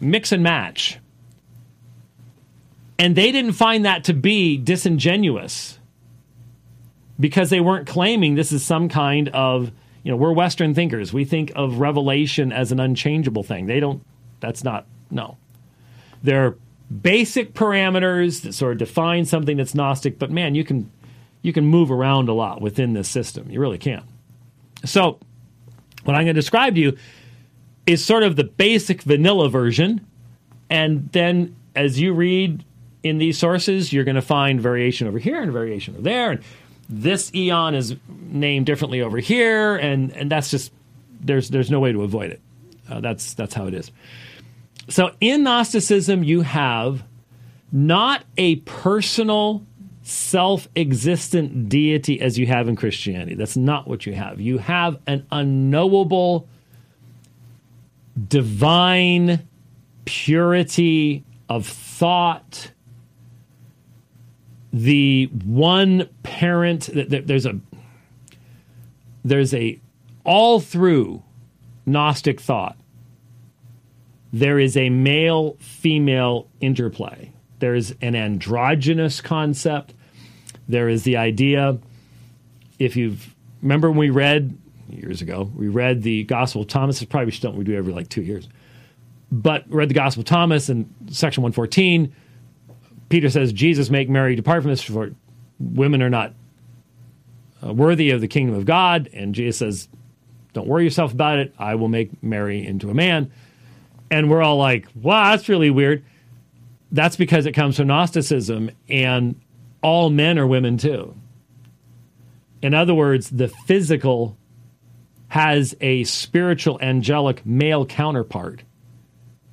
mix and match. And they didn't find that to be disingenuous because they weren't claiming this is some kind of, you know, we're Western thinkers. We think of revelation as an unchangeable thing. They don't, that's not, no. They're basic parameters that sort of define something that's Gnostic, but man, you can you can move around a lot within this system. You really can. So, what I'm going to describe to you is sort of the basic vanilla version, and then as you read in these sources, you're going to find variation over here and variation over there, and this eon is named differently over here, and and that's just there's there's no way to avoid it. Uh, that's that's how it is. So in Gnosticism, you have not a personal, self existent deity as you have in Christianity. That's not what you have. You have an unknowable, divine purity of thought. The one parent, there's a, there's a, all through Gnostic thought, there is a male female interplay. There's an androgynous concept. There is the idea, if you've remember when we read years ago, we read the Gospel of Thomas. It's probably something we do every like two years. But read the Gospel of Thomas in section 114. Peter says, Jesus, make Mary depart from this, for women are not uh, worthy of the kingdom of God. And Jesus says, Don't worry yourself about it. I will make Mary into a man. And we're all like, wow, that's really weird. That's because it comes from Gnosticism, and all men are women too. In other words, the physical has a spiritual angelic male counterpart.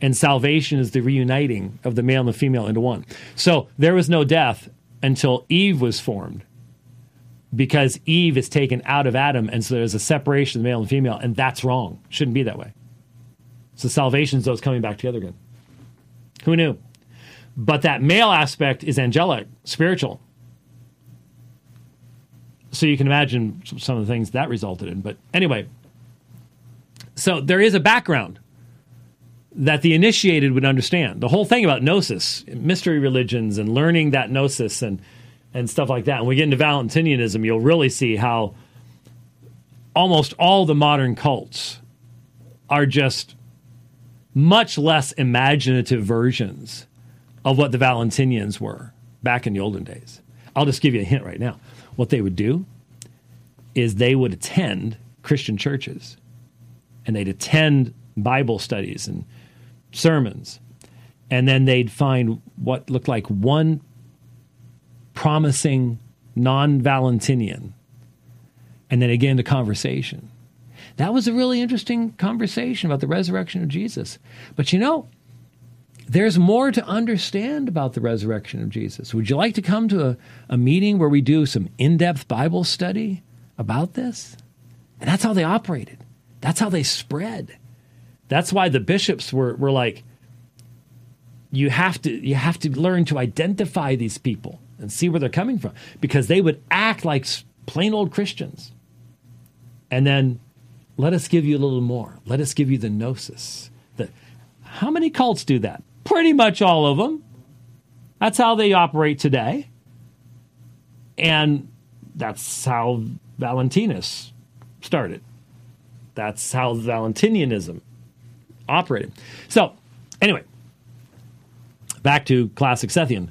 And salvation is the reuniting of the male and the female into one. So there was no death until Eve was formed because Eve is taken out of Adam. And so there's a separation of the male and female. And that's wrong. Shouldn't be that way. So salvation's those coming back together again. Who knew? But that male aspect is angelic, spiritual. So you can imagine some of the things that resulted in. But anyway, so there is a background that the initiated would understand. The whole thing about gnosis, mystery religions, and learning that gnosis and and stuff like that. When we get into Valentinianism, you'll really see how almost all the modern cults are just much less imaginative versions of what the Valentinians were back in the olden days. I'll just give you a hint right now. What they would do is they would attend Christian churches and they'd attend Bible studies and sermons. And then they'd find what looked like one promising non Valentinian. And then again, the conversation. That was a really interesting conversation about the resurrection of Jesus. But you know, there's more to understand about the resurrection of Jesus. Would you like to come to a, a meeting where we do some in depth Bible study about this? And that's how they operated, that's how they spread. That's why the bishops were, were like, you have to you have to learn to identify these people and see where they're coming from because they would act like plain old Christians. And then let us give you a little more. Let us give you the gnosis. The, how many cults do that? Pretty much all of them. That's how they operate today. And that's how Valentinus started. That's how Valentinianism operated. So, anyway, back to classic Sethian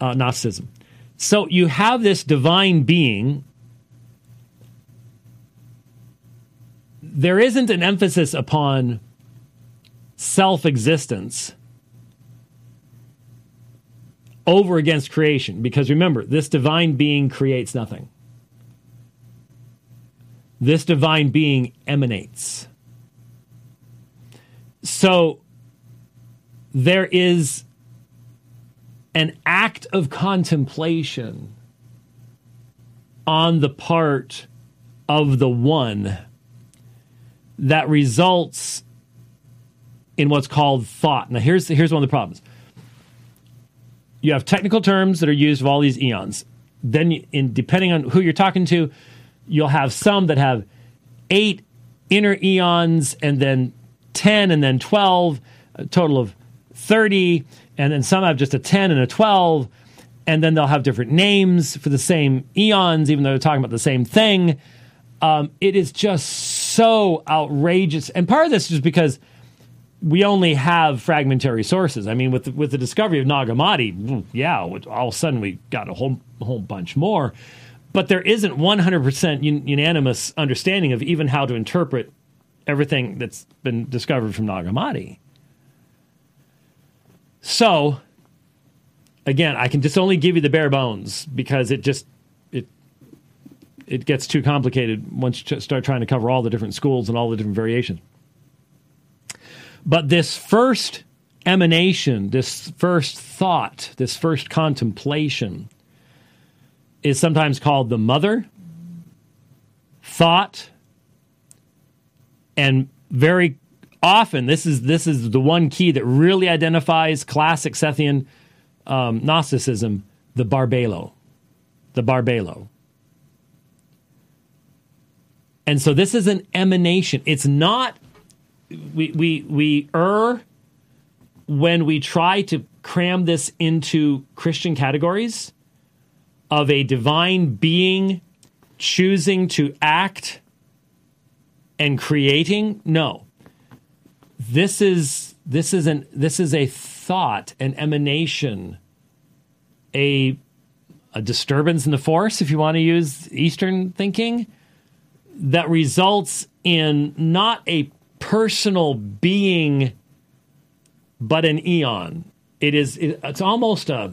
uh, Gnosticism. So you have this divine being there isn't an emphasis upon self existence over against creation because remember, this divine being creates nothing. This divine being emanates. So there is an act of contemplation on the part of the one that results in what's called thought. Now, here's, here's one of the problems you have technical terms that are used of all these eons. Then, in depending on who you're talking to, you'll have some that have eight inner eons, and then ten, and then twelve, a total of thirty, and then some have just a ten and a twelve, and then they'll have different names for the same eons, even though they're talking about the same thing. Um, it is just so outrageous, and part of this is because we only have fragmentary sources. I mean, with the, with the discovery of Nag Hammadi, yeah, all of a sudden we got a whole whole bunch more, but there isn't 100% unanimous understanding of even how to interpret everything that's been discovered from Nag Hammadi. So, again, I can just only give you the bare bones because it just it it gets too complicated once you start trying to cover all the different schools and all the different variations. But this first emanation, this first thought, this first contemplation is sometimes called the mother thought and very often this is this is the one key that really identifies classic Sethian um, Gnosticism, the Barbelo, the Barbelo. And so this is an emanation. It's not we we we err when we try to cram this into Christian categories of a divine being choosing to act and creating. No. This is this is an this is a thought, an emanation, a a disturbance in the force, if you want to use Eastern thinking, that results in not a personal being, but an eon. It is. It, it's almost a.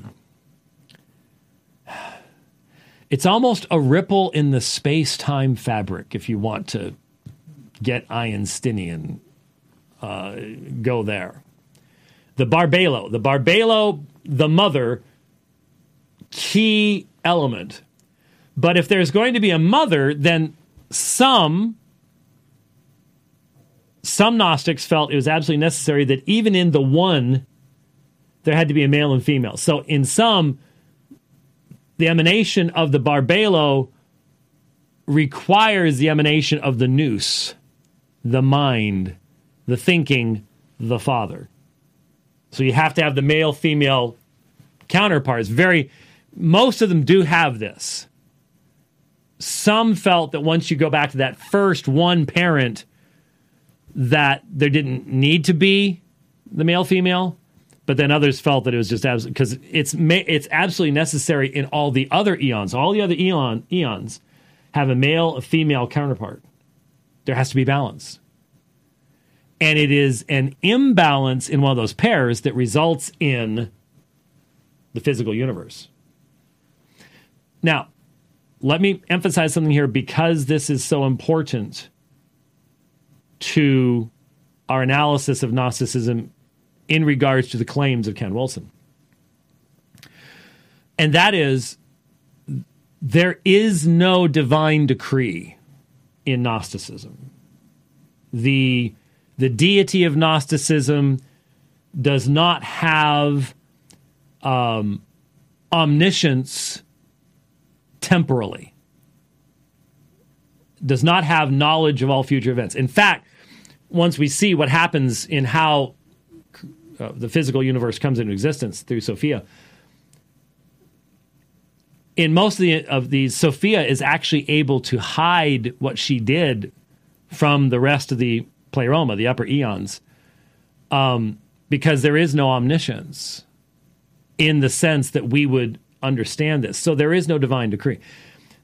It's almost a ripple in the space time fabric, if you want to get Einsteinian. Uh, go there. The Barbelo, the Barbelo, the mother, key element. But if there's going to be a mother, then some some Gnostics felt it was absolutely necessary that even in the one, there had to be a male and female. So in some, the emanation of the Barbelo requires the emanation of the nous, the mind, the thinking, the father. So you have to have the male female counterparts. Very, most of them do have this. Some felt that once you go back to that first one parent, that there didn't need to be the male female, but then others felt that it was just because it's it's absolutely necessary in all the other eons. All the other eon eons have a male, a female counterpart. There has to be balance. And it is an imbalance in one of those pairs that results in the physical universe. Now, let me emphasize something here because this is so important to our analysis of Gnosticism in regards to the claims of Ken Wilson. And that is there is no divine decree in Gnosticism. The, the deity of Gnosticism does not have um, omniscience temporally, does not have knowledge of all future events. In fact, once we see what happens in how uh, the physical universe comes into existence through Sophia, in most of, the, of these, Sophia is actually able to hide what she did from the rest of the pleroma, the upper eons, um, because there is no omniscience in the sense that we would understand this. So there is no divine decree.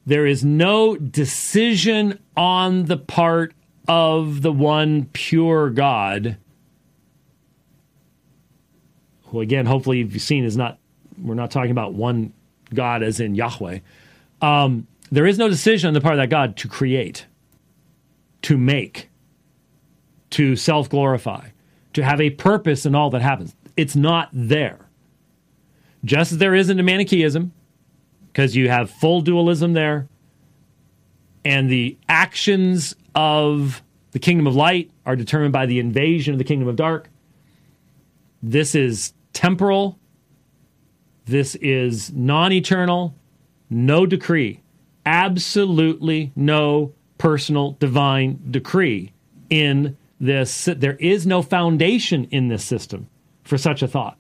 There is no decision on the part of the one pure God, who again, hopefully you've seen is not, we're not talking about one God as in Yahweh. Um, there is no decision on the part of that God to create, to make, to self glorify, to have a purpose in all that happens. It's not there. Just as there isn't a Manichaeism, because you have full dualism there, and the actions of the kingdom of light are determined by the invasion of the kingdom of dark. This is temporal This is non eternal, no decree, absolutely no personal divine decree in this. There is no foundation in this system for such a thought.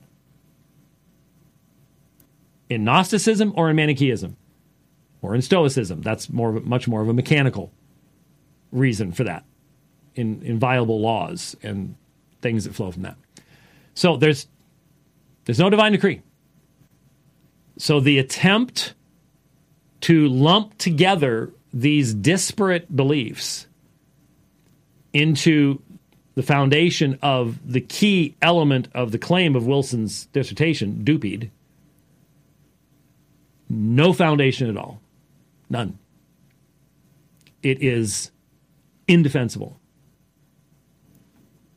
In Gnosticism or in Manichaeism or in Stoicism, that's more much more of a mechanical reason for that in inviolable laws and things that flow from that. So there's there's no divine decree. So the attempt to lump together these disparate beliefs into the foundation of the key element of the claim of Wilson's dissertation, DUPD, no foundation at all. None. It is indefensible.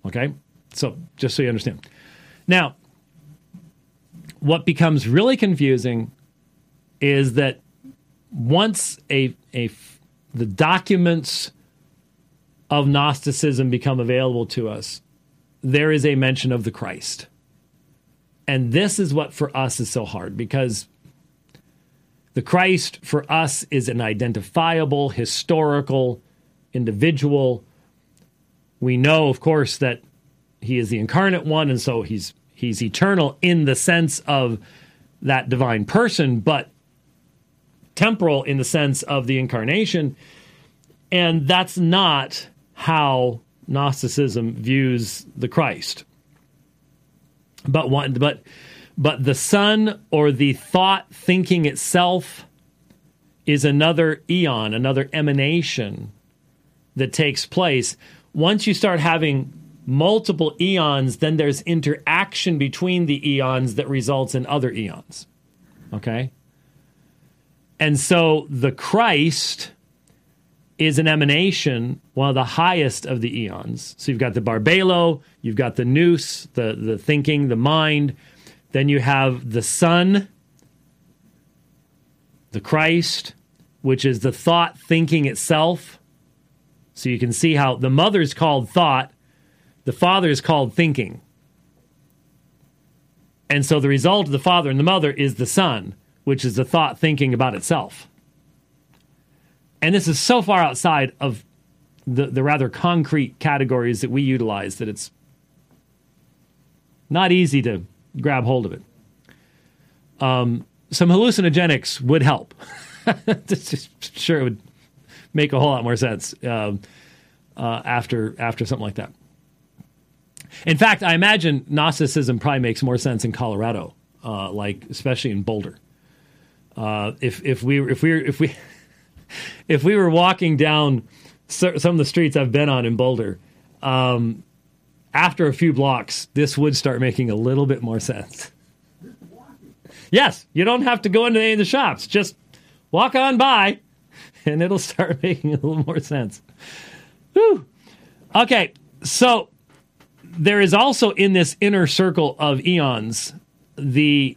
Okay? So, just so you understand. Now, what becomes really confusing is that once a, a the documents of Gnosticism become available to us, there is a mention of the Christ. And this is what for us is so hard because the Christ for us is an identifiable, historical individual. We know, of course, that he is the incarnate one, and so he's he's eternal in the sense of that divine person, but temporal in the sense of the incarnation. And that's not how Gnosticism views the Christ. But one, but but the Son or the thought thinking itself is another eon, another emanation that takes place. Once you start having multiple eons, then there's interaction between the eons that results in other eons. Okay? And so the Christ is an emanation, one of the highest of the eons. So you've got the Barbelo, you've got the nous, the, the thinking, the mind. Then you have the Son, the Christ, which is the thought thinking itself. So you can see how the mother's called thought, the father is called thinking. And so the result of the father and the mother is the son, which is the thought thinking about itself. And this is so far outside of the, the rather concrete categories that we utilize that it's not easy to grab hold of it. Um, some hallucinogenics would help. (laughs) sure, it would make a whole lot more sense uh, uh, after after something like that. In fact, I imagine Gnosticism probably makes more sense in Colorado, uh, like especially in Boulder. Uh, if if we if we if we (laughs) if we were walking down some of the streets I've been on in Boulder, um, after a few blocks, this would start making a little bit more sense. Yes, you don't have to go into any of the shops. Just walk on by, and it'll start (laughs) making a little more sense. Whew. Okay, so there is also in this inner circle of eons the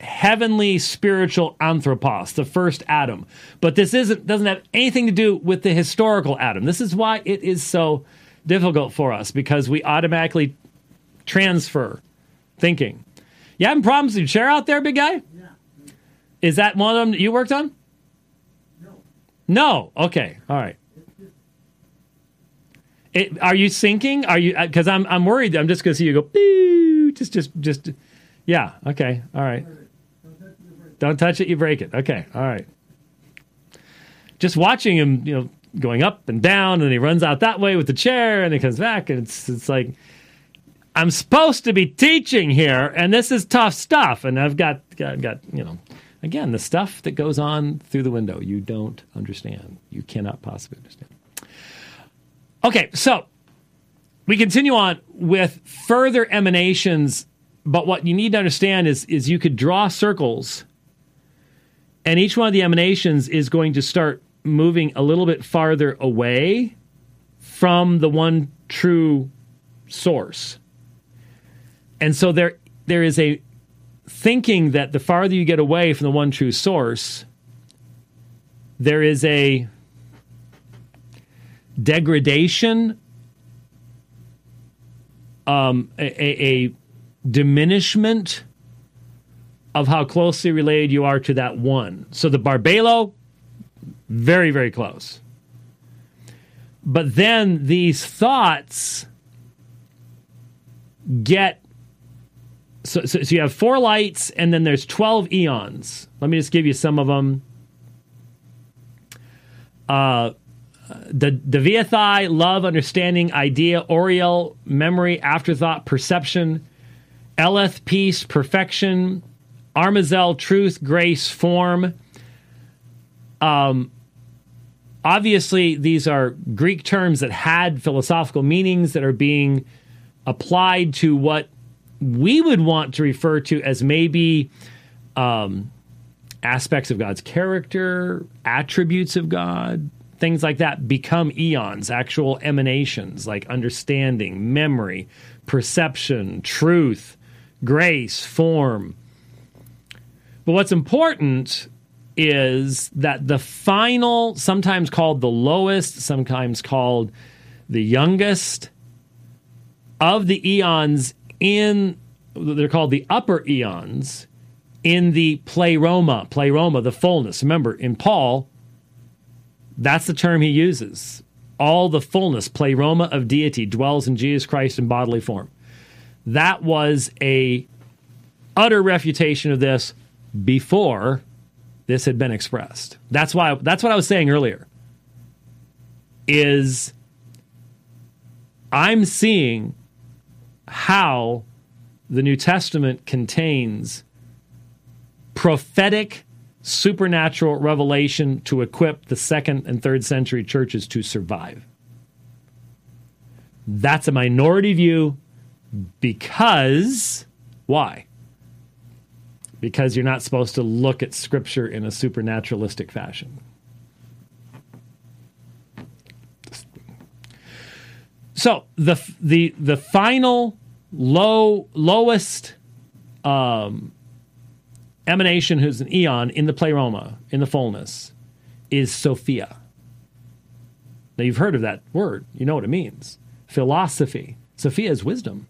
heavenly spiritual anthropos, the first Adam. But this isn't doesn't have anything to do with the historical Adam. This is why it is so difficult for us because we automatically transfer thinking. You having problems with your chair out there, big guy? Yeah. Is that one of them that you worked on? No. No. Okay. All right. It, are you sinking? Are you? Uh, because I'm I'm worried. I'm just going to see you go. Just just just. Yeah. Okay. All right. Don't touch it. You break it. Okay. All right. Just watching him, you know, going up and down, and he runs out that way with the chair, and he comes back, and it's it's like I'm supposed to be teaching here, and this is tough stuff, and I've got got, got you know. Again, the stuff that goes on through the window, you don't understand. You cannot possibly understand. Okay, so we continue on with further emanations, but what you need to understand is, is you could draw circles, and each one of the emanations is going to start moving a little bit farther away from the one true source. And so there there is a thinking that the farther you get away from the one true source, there is a degradation, um, a, a, diminishment of how closely related you are to that one. So the Barbelo, very, very close. But then these thoughts get so, so, so, you have four lights and then there's 12 eons. Let me just give you some of them. Uh, the Daveithai, love, understanding, idea, Oriel, memory, afterthought, perception, Eleth, peace, perfection, Armazel, truth, grace, form. Um, obviously, these are Greek terms that had philosophical meanings that are being applied to what we would want to refer to as maybe um, aspects of God's character, attributes of God, things like that become eons, actual emanations like understanding, memory, perception, truth, grace, form. But what's important is that the final, sometimes called the lowest, sometimes called the youngest of the eons in, they're called the upper eons in the pleroma, pleroma, the fullness. Remember, in Paul, that's the term he uses. All the fullness, pleroma of deity, dwells in Jesus Christ in bodily form. That was a utter refutation of this before this had been expressed. That's why that's what I was saying earlier. Is I'm seeing how the New Testament contains prophetic supernatural revelation to equip the second and third century churches to survive. That's a minority view because why? Because you're not supposed to look at scripture in a supernaturalistic fashion. So the the the final low lowest um, emanation, who's an eon in the pleroma, in the fullness, is Sophia. Now you've heard of that word. You know what it means. Philosophy. Sophia is wisdom.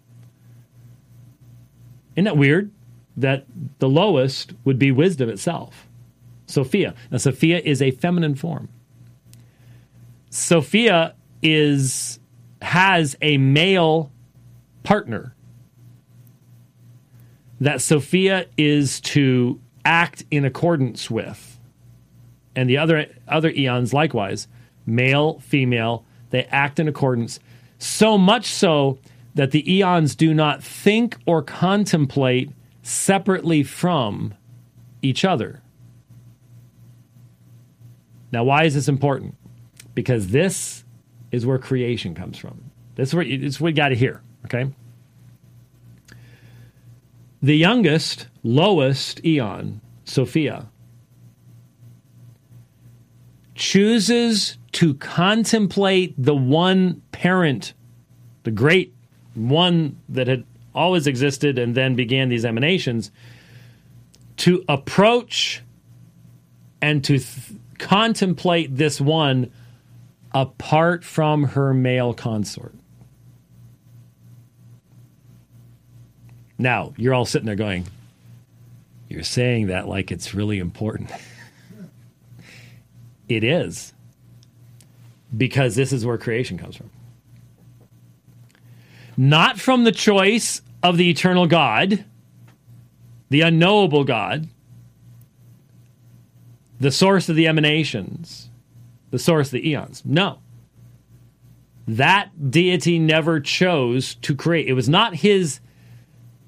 Isn't that weird? That the lowest would be wisdom itself. Sophia. Now Sophia is a feminine form. Sophia is has a male partner that Sophia is to act in accordance with. And the other other eons likewise, male, female, they act in accordance. So much so that the eons do not think or contemplate separately from each other. Now, why is this important? Because this is where creation comes from. This is what you got to hear, okay? The youngest, lowest eon, Sophia, chooses to contemplate the one parent, the great one that had always existed and then began these emanations, to approach and to th- contemplate this one apart from her male consort. Now, you're all sitting there going, You're saying that like it's really important. (laughs) it is. Because this is where creation comes from. Not from the choice of the eternal God, the unknowable God, the source of the emanations, the source of the eons. No. That deity never chose to create. It was not his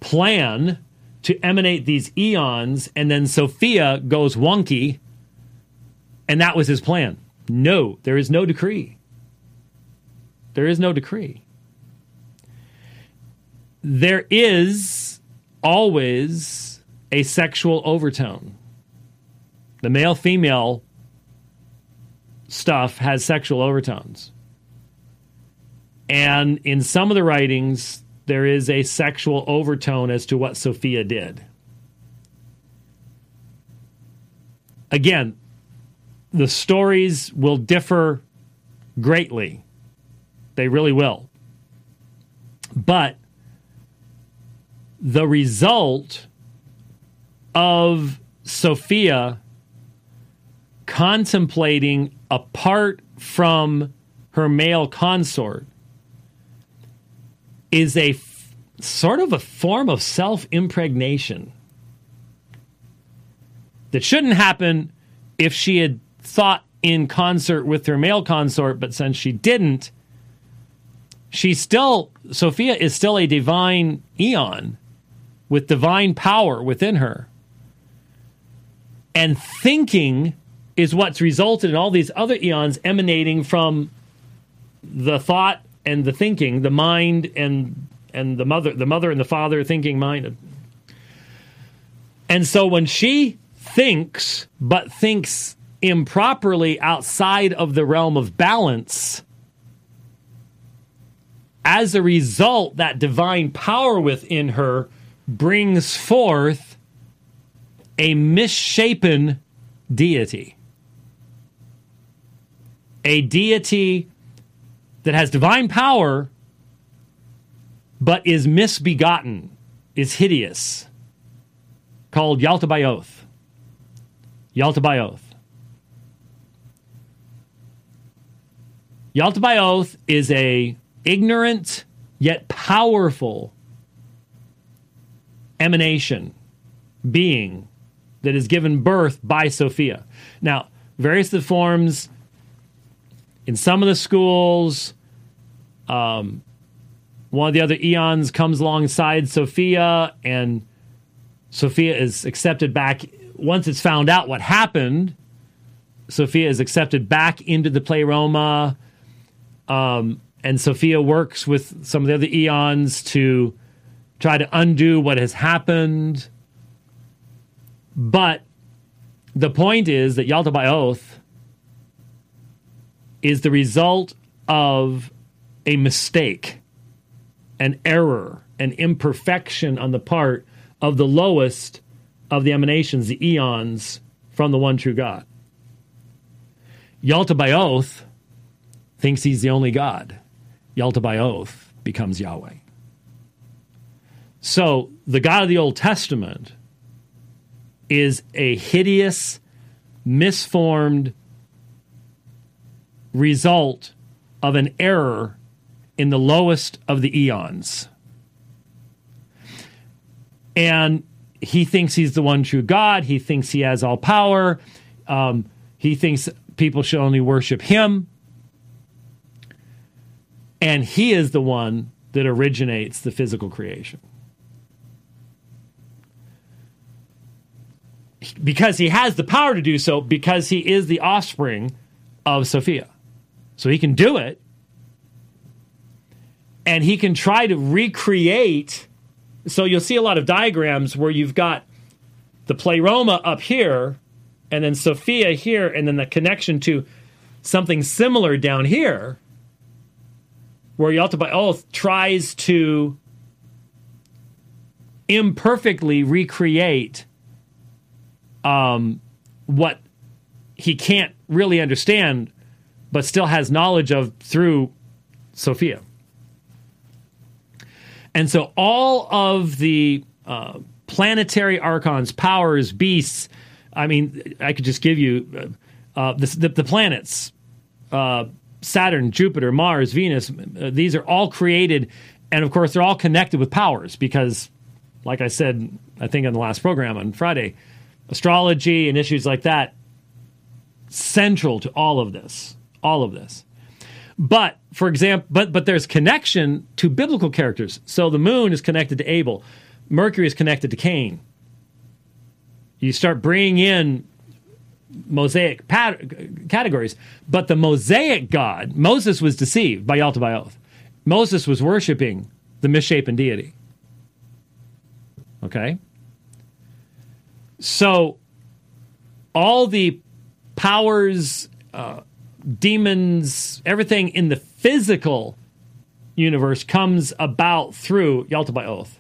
plan to emanate these eons, and then Sophia goes wonky, and that was his plan. No, there is no decree. There is no decree. There is always a sexual overtone. The male female stuff has sexual overtones. And in some of the writings, there is a sexual overtone as to what Sophia did. Again, the stories will differ greatly. They really will. But the result of Sophia contemplating apart from her male consort is a f- sort of a form of self impregnation that shouldn't happen if she had thought in concert with her male consort, but since she didn't, she's still, Sophia is still a divine eon with divine power within her. And thinking is what's resulted in all these other eons emanating from the thought and the thinking, the mind and and the mother, the mother and the father thinking mind. And so when she thinks, but thinks improperly outside of the realm of balance, as a result, that divine power within her brings forth a misshapen deity. A deity that has divine power but is misbegotten, is hideous, called Yaltabaoth. Yaltabaoth. Yaltabaoth is a ignorant yet powerful emanation, being that is given birth by Sophia. Now, various the forms in some of the schools, um, one of the other eons comes alongside Sophia, and Sophia is accepted back. Once it's found out what happened, Sophia is accepted back into the pleroma. Um, and Sophia works with some of the other eons to try to undo what has happened. But the point is that Yaltabaoth is the result of a mistake, an error, an imperfection on the part of the lowest of the emanations, the eons from the one true God. Yaltabaoth thinks he's the only God. Yaltabaoth becomes Yahweh. So the God of the Old Testament is a hideous, misformed result of an error in the lowest of the eons. And he thinks he's the one true God. He thinks he has all power. Um, he thinks people should only worship him. And he is the one that originates the physical creation. Because he has the power to do so, because he is the offspring of Sophia. So he can do it. And he can try to recreate. So you'll see a lot of diagrams where you've got the pleroma up here, and then Sophia here, and then the connection to something similar down here where Yaltabaoth tries to imperfectly recreate um, what he can't really understand, but still has knowledge of through Sophia. And so all of the uh, planetary archons, powers, beasts, I mean, I could just give you uh, uh, the, the, the, planets, uh, Saturn, Jupiter, Mars, Venus, uh, these are all created. And of course, they're all connected with powers because, like I said, I think on the last program on Friday, astrology and issues like that, central to all of this. All of this. But for example, but but there's connection to biblical characters. So the moon is connected to Abel, Mercury is connected to Cain. You start bringing in Mosaic pat- categories. But the Mosaic God, Moses was deceived by Yaltabaoth. Moses was worshiping the misshapen deity. Okay? So, all the powers, uh, demons, everything in the physical universe comes about through Yaltabaoth,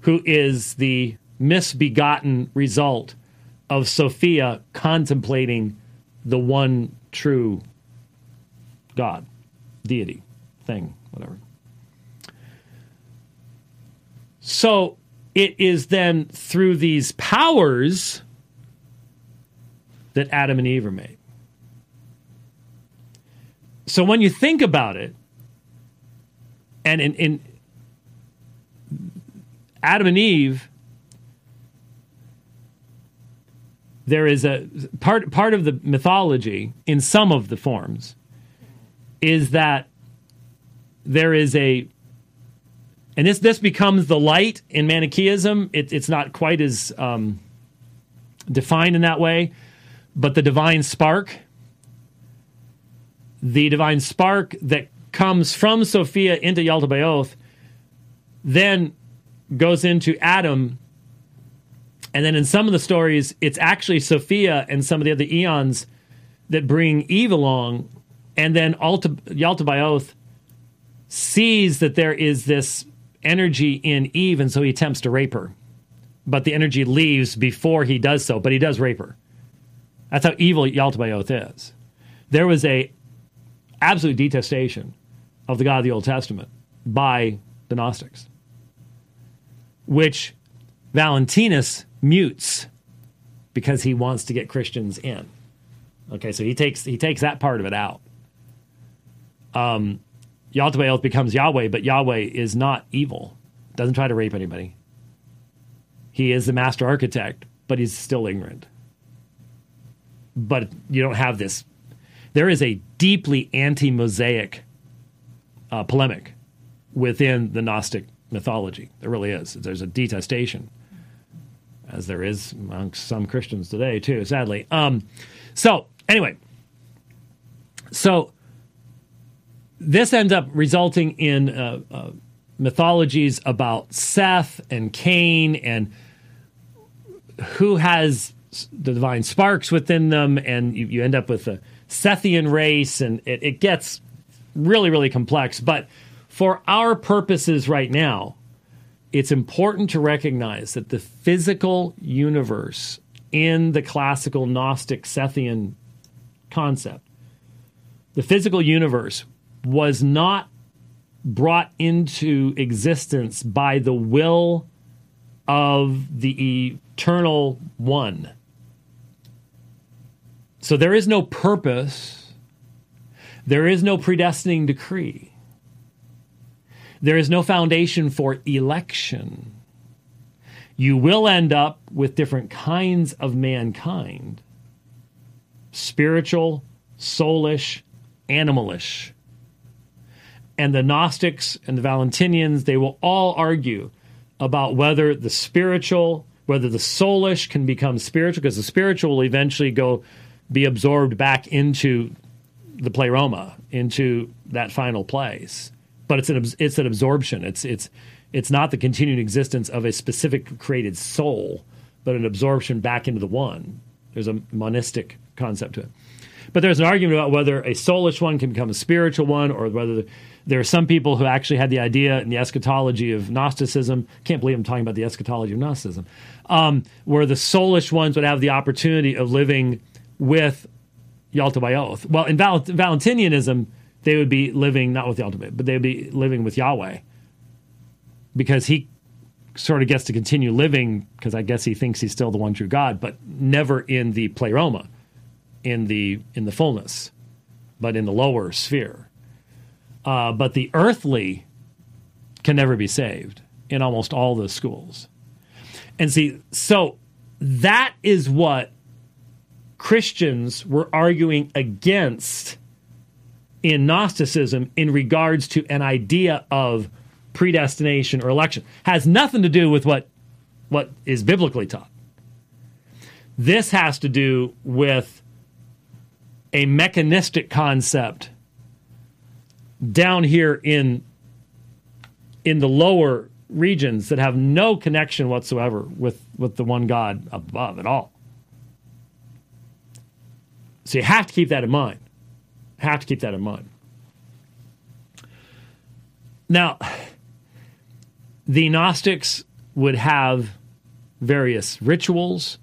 who is the misbegotten result of Sophia contemplating the one true God, deity, thing, whatever. So it is then through these powers that Adam and Eve are made. So when you think about it, and in, in Adam and Eve, there is a part part of the mythology in some of the forms is that there is a and this this becomes the light in Manichaeism. It, it's not quite as um, defined in that way, but the divine spark, the divine spark that comes from Sophia into Yalta Yaldabaoth, then goes into Adam, and then in some of the stories, it's actually Sophia and some of the other eons that bring Eve along, and then Alta, Yaldabaoth sees that there is this energy in Eve, and so he attempts to rape her. But the energy leaves before he does so, but he does rape her. That's how evil Yaldabaoth is. There was a absolute detestation of the God of the Old Testament by the Gnostics, which Valentinus mutes because he wants to get Christians in. Okay, so he takes he takes that part of it out. Um, becomes Yahweh, but Yahweh is not evil. Doesn't try to rape anybody. He is the master architect, but he's still ignorant. But you don't have this. There is a deeply anti Mosaic uh, polemic within the Gnostic mythology. There really is. There's a detestation, as there is amongst some Christians today, too, sadly. Um, so, anyway, so this ends up resulting in uh, uh, mythologies about Seth and Cain and who has the divine sparks within them, and you, you end up with a Sethian race, and it, it gets really, really complex. But for our purposes right now, it's important to recognize that the physical universe in the classical Gnostic Sethian concept, the physical universe was not brought into existence by the will of the eternal one. So there is no purpose, there is no predestining decree, there is no foundation for election. You will end up with different kinds of mankind. Spiritual, soulish, animalish. And the Gnostics and the Valentinians, they will all argue about whether the spiritual, whether the soulish can become spiritual, because the spiritual will eventually go be absorbed back into the pleroma, into that final place. But it's an it's an absorption. It's it's it's not the continued existence of a specific created soul, but an absorption back into the one. There's a monistic concept to it. But there's an argument about whether a soulish one can become a spiritual one, or whether the, there are some people who actually had the idea in the eschatology of Gnosticism. Can't believe I'm talking about the eschatology of Gnosticism, um, where the soulish ones would have the opportunity of living with Yaltabaoth. Well, in Val- Valentinianism, they would be living not with Yalta but they would be living with Yahweh because he sort of gets to continue living because I guess he thinks he's still the one true God, but never in the pleroma, in the in the fullness, but in the lower sphere. Uh, but the earthly can never be saved in almost all the schools. And see, so that is what Christians were arguing against in Gnosticism in regards to an idea of predestination or election. Has nothing to do with what what is biblically taught. This has to do with a mechanistic concept down here in in the lower regions that have no connection whatsoever with with the one God above at all. So you have to keep that in mind. Have to keep that in mind. Now, the Gnostics would have various rituals,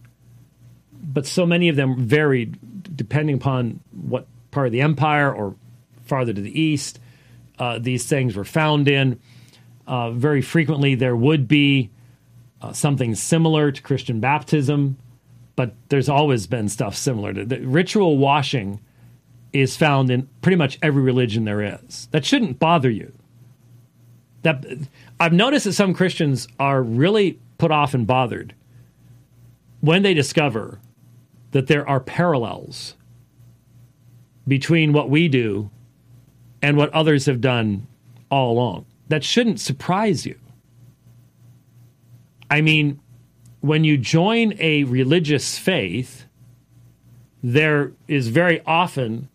but so many of them varied depending upon what part of the empire or farther to the east uh, these things were found in. Uh, very frequently, there would be uh, something similar to Christian baptism, but there's always been stuff similar to the ritual washing is found in pretty much every religion there is. That shouldn't bother you. That I've noticed that some Christians are really put off and bothered when they discover that there are parallels between what we do and what others have done all along. That shouldn't surprise you. I mean, when you join a religious faith, there is very often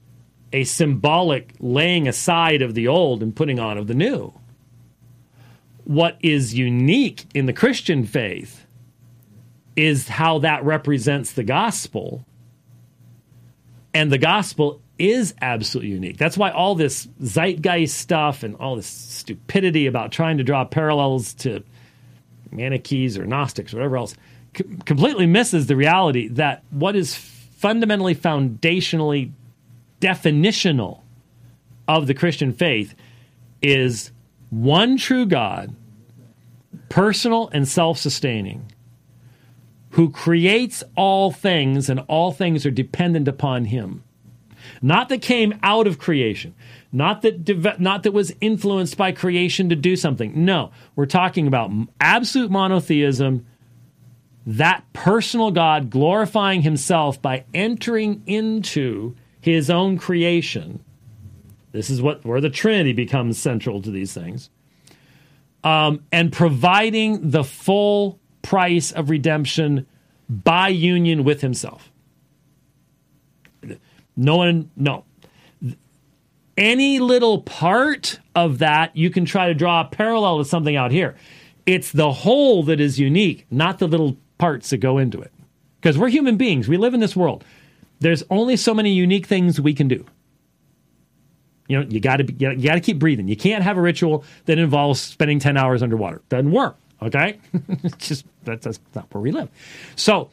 a symbolic laying aside of the old and putting on of the new. What is unique in the Christian faith is how that represents the gospel. And the gospel is absolutely unique. That's why all this zeitgeist stuff and all this stupidity about trying to draw parallels to Manichees or Gnostics or whatever else c- completely misses the reality that what is fundamentally, foundationally definitional of the Christian faith is one true God, personal and self sustaining, who creates all things and all things are dependent upon him. Not that came out of creation, not that not that was influenced by creation to do something. No, we're talking about absolute monotheism, that personal God glorifying himself by entering into his own creation. This is what where the Trinity becomes central to these things. Um, and providing the full price of redemption by union with himself. No one, no. Any little part of that, you can try to draw a parallel to something out here. It's the whole that is unique, not the little parts that go into it. Because we're human beings, we live in this world. There's only so many unique things we can do. You know, you got to you got to keep breathing. You can't have a ritual that involves spending 10 hours underwater. Doesn't work, okay? (laughs) just that's, that's not where we live. So,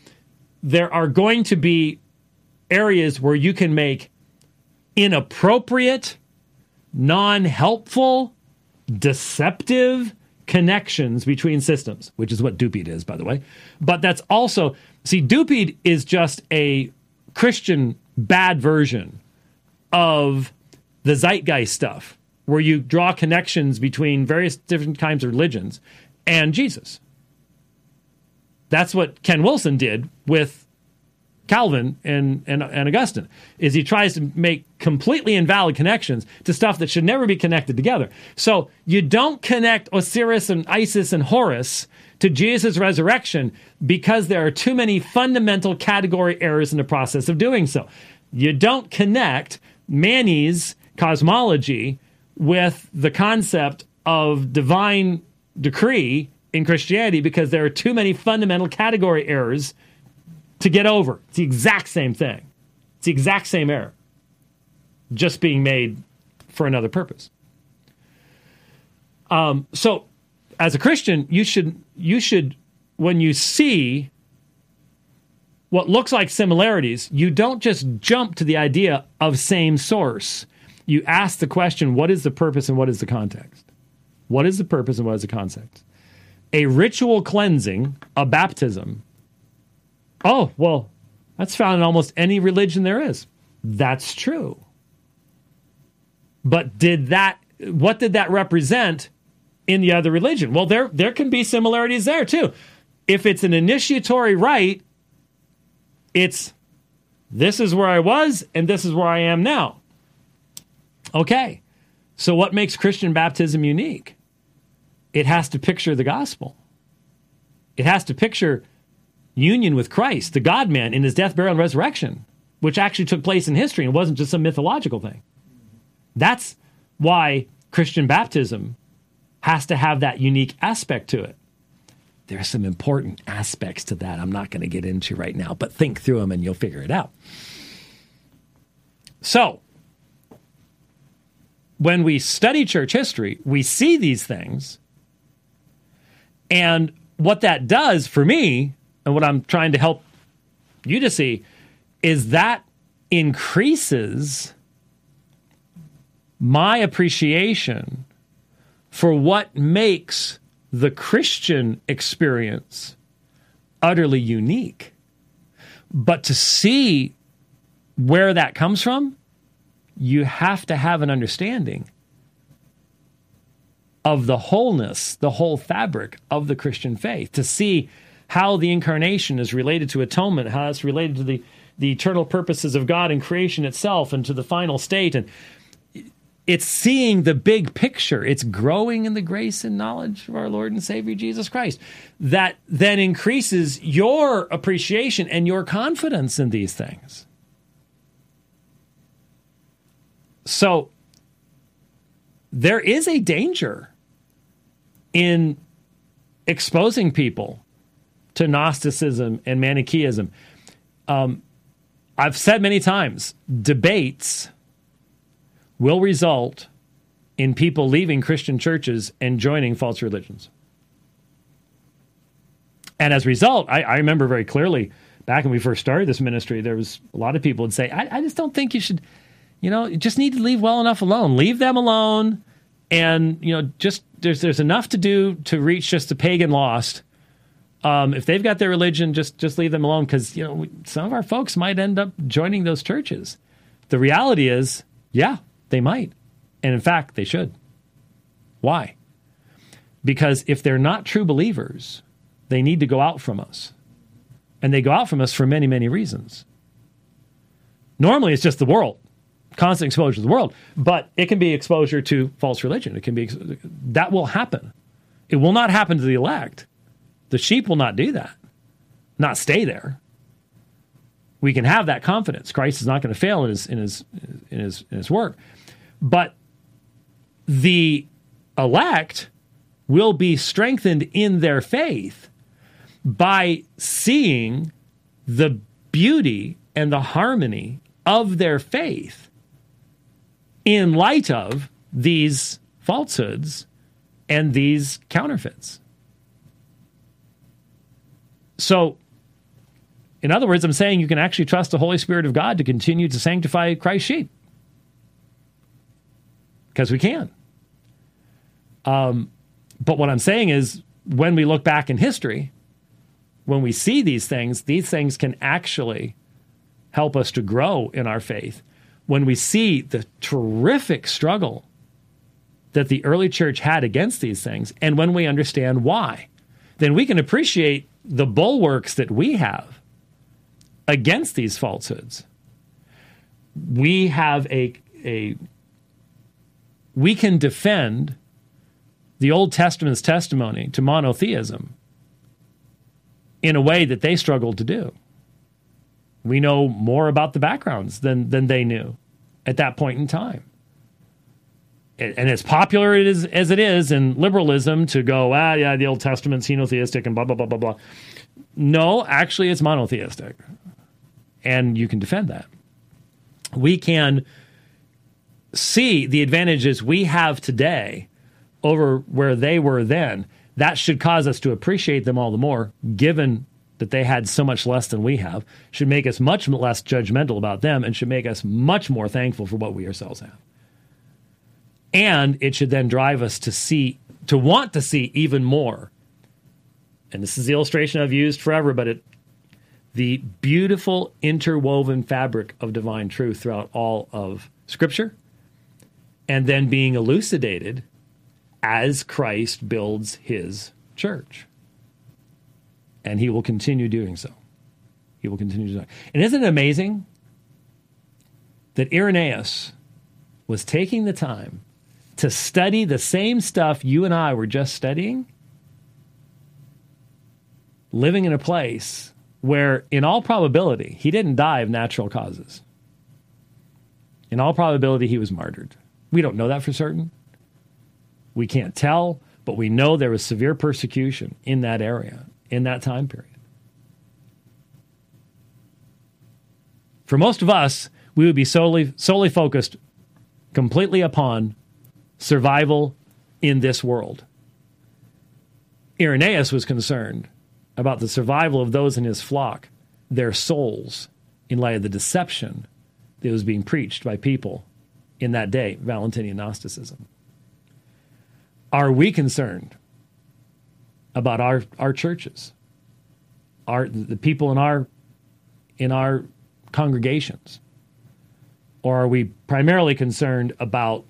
there are going to be areas where you can make inappropriate, non helpful, deceptive connections between systems, which is what DUPD is, by the way. But that's also, see, DUPD is just a Christian bad version of the zeitgeist stuff, where you draw connections between various different kinds of religions and Jesus. That's what Ken Wilson did with Calvin and, and, and Augustine is he tries to make completely invalid connections to stuff that should never be connected together. So you don't connect Osiris and Isis and Horus to Jesus' resurrection because there are too many fundamental category errors in the process of doing so. You don't connect Mani's cosmology with the concept of divine decree in Christianity because there are too many fundamental category errors to get over. It's the exact same thing. It's the exact same error, just being made for another purpose. Um, so, as a Christian, you should you should when you see what looks like similarities, you don't just jump to the idea of same source. You ask the question, what is the purpose and what is the context? What is the purpose and what is the context? A ritual cleansing, a baptism, Oh, well, that's found in almost any religion there is. That's true. But did that what did that represent in the other religion? Well, there there can be similarities there too. If it's an initiatory rite, it's this is where I was and this is where I am now. Okay. So what makes Christian baptism unique? It has to picture the gospel. It has to picture union with Christ, the God man, in his death, burial, and resurrection, which actually took place in history and wasn't just some mythological thing. That's why Christian baptism has to have that unique aspect to it. There are some important aspects to that I'm not going to get into right now, but think through them and you'll figure it out. So, when we study church history, we see these things. And what that does for me and what I'm trying to help you to see is that increases my appreciation for what makes the Christian experience utterly unique. But to see where that comes from, you have to have an understanding of the wholeness, the whole fabric of the Christian faith, to see how the incarnation is related to atonement, how it's related to the, the eternal purposes of God and creation itself and to the final state. And it's seeing the big picture. It's growing in the grace and knowledge of our Lord and Savior Jesus Christ. That then increases your appreciation and your confidence in these things. So there is a danger in exposing people to Gnosticism and Manichaeism. Um, I've said many times debates will result in people leaving Christian churches and joining false religions. And as a result, I, I remember very clearly back when we first started this ministry, there was a lot of people would say, I, I just don't think you should, you know, you just need to leave well enough alone. Leave them alone. And, you know, just there's there's enough to do to reach just the pagan lost. Um, if they've got their religion, just just leave them alone because you know some of our folks might end up joining those churches. The reality is, yeah, they might. And in fact, they should. Why? Because if they're not true believers, they need to go out from us. And they go out from us for many, many reasons. Normally, it's just the world, constant exposure to the world, but it can be exposure to false religion. It can be, that will happen. It will not happen to the elect. The sheep will not do that, not stay there we can have that confidence. Christ is not going to fail in his in his in his in his work. But the elect will be strengthened in their faith by seeing the beauty and the harmony of their faith in light of these falsehoods and these counterfeits. So in other words, I'm saying you can actually trust the Holy Spirit of God to continue to sanctify Christ's sheep. Because we can. Um, but what I'm saying is, when we look back in history, when we see these things, these things can actually help us to grow in our faith. When we see the terrific struggle that the early church had against these things, and when we understand why, then we can appreciate the bulwarks that we have against these falsehoods. We have a, a we can defend the Old Testament's testimony to monotheism in a way that they struggled to do. We know more about the backgrounds than, than they knew at that point in time. And as popular it is, as it is in liberalism to go, ah, yeah, the Old Testament's henotheistic and blah, blah, blah, blah, blah. No, actually, it's monotheistic and you can defend that. We can see the advantages we have today over where they were then. That should cause us to appreciate them all the more, given that they had so much less than we have, should make us much less judgmental about them and should make us much more thankful for what we ourselves have. And it should then drive us to see, to want to see even more. And this is the illustration I've used forever, but it the beautiful interwoven fabric of divine truth throughout all of Scripture, and then being elucidated as Christ builds his church. And he will continue doing so. He will continue doing so. And isn't it amazing that Irenaeus was taking the time to study the same stuff you and I were just studying, living in a place where, in all probability, he didn't die of natural causes. In all probability, he was martyred. We don't know that for certain. We can't tell, but we know there was severe persecution in that area, in that time period. For most of us, we would be solely, solely focused completely upon survival in this world. Irenaeus was concerned about the survival of those in his flock, their souls, in light of the deception that was being preached by people in that day, Valentinian Gnosticism. Are we concerned about our, our churches, our the people in our in our congregations? Or are we primarily concerned about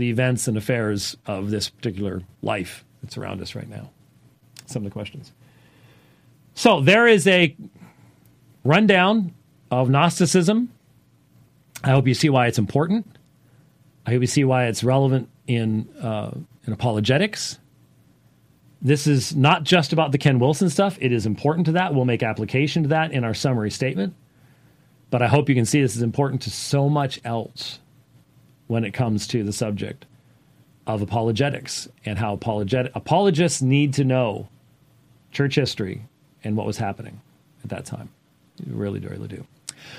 the events and affairs of this particular life that's around us right now? Some of the questions. So there is a rundown of Gnosticism. I hope you see why it's important. I hope you see why it's relevant in uh, in apologetics. This is not just about the Ken Wilson stuff. It is important to that. We'll make application to that in our summary statement. But I hope you can see this is important to so much else when it comes to the subject of apologetics and how apologetic apologists need to know church history and what was happening at that time. You really, really do.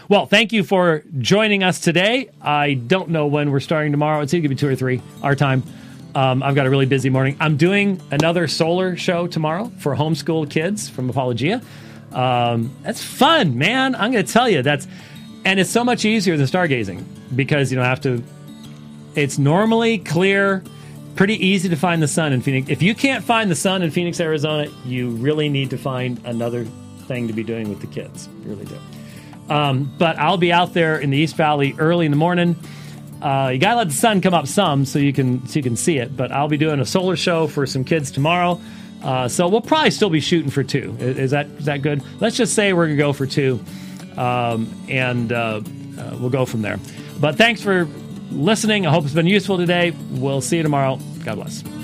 Well, thank you for joining us today. I don't know when we're starting tomorrow. It's either going to be two or three, our time. Um, I've got a really busy morning. I'm doing another solar show tomorrow for homeschool kids from Apologia. Um, that's fun, man. I'm going to tell you that's, and it's so much easier than stargazing because you don't have to. It's normally clear, pretty easy to find the sun in Phoenix. If you can't find the sun in Phoenix, Arizona, you really need to find another thing to be doing with the kids. You really do. Um, but I'll be out there in the East Valley early in the morning. Uh, you gotta let the sun come up some so you can so you can see it. But I'll be doing a solar show for some kids tomorrow. Uh, so we'll probably still be shooting for two. Is, is, that is that good? Let's just say we're gonna go for two, um, and uh, uh, we'll go from there. But thanks for listening. I hope it's been useful today. We'll see you tomorrow. God bless.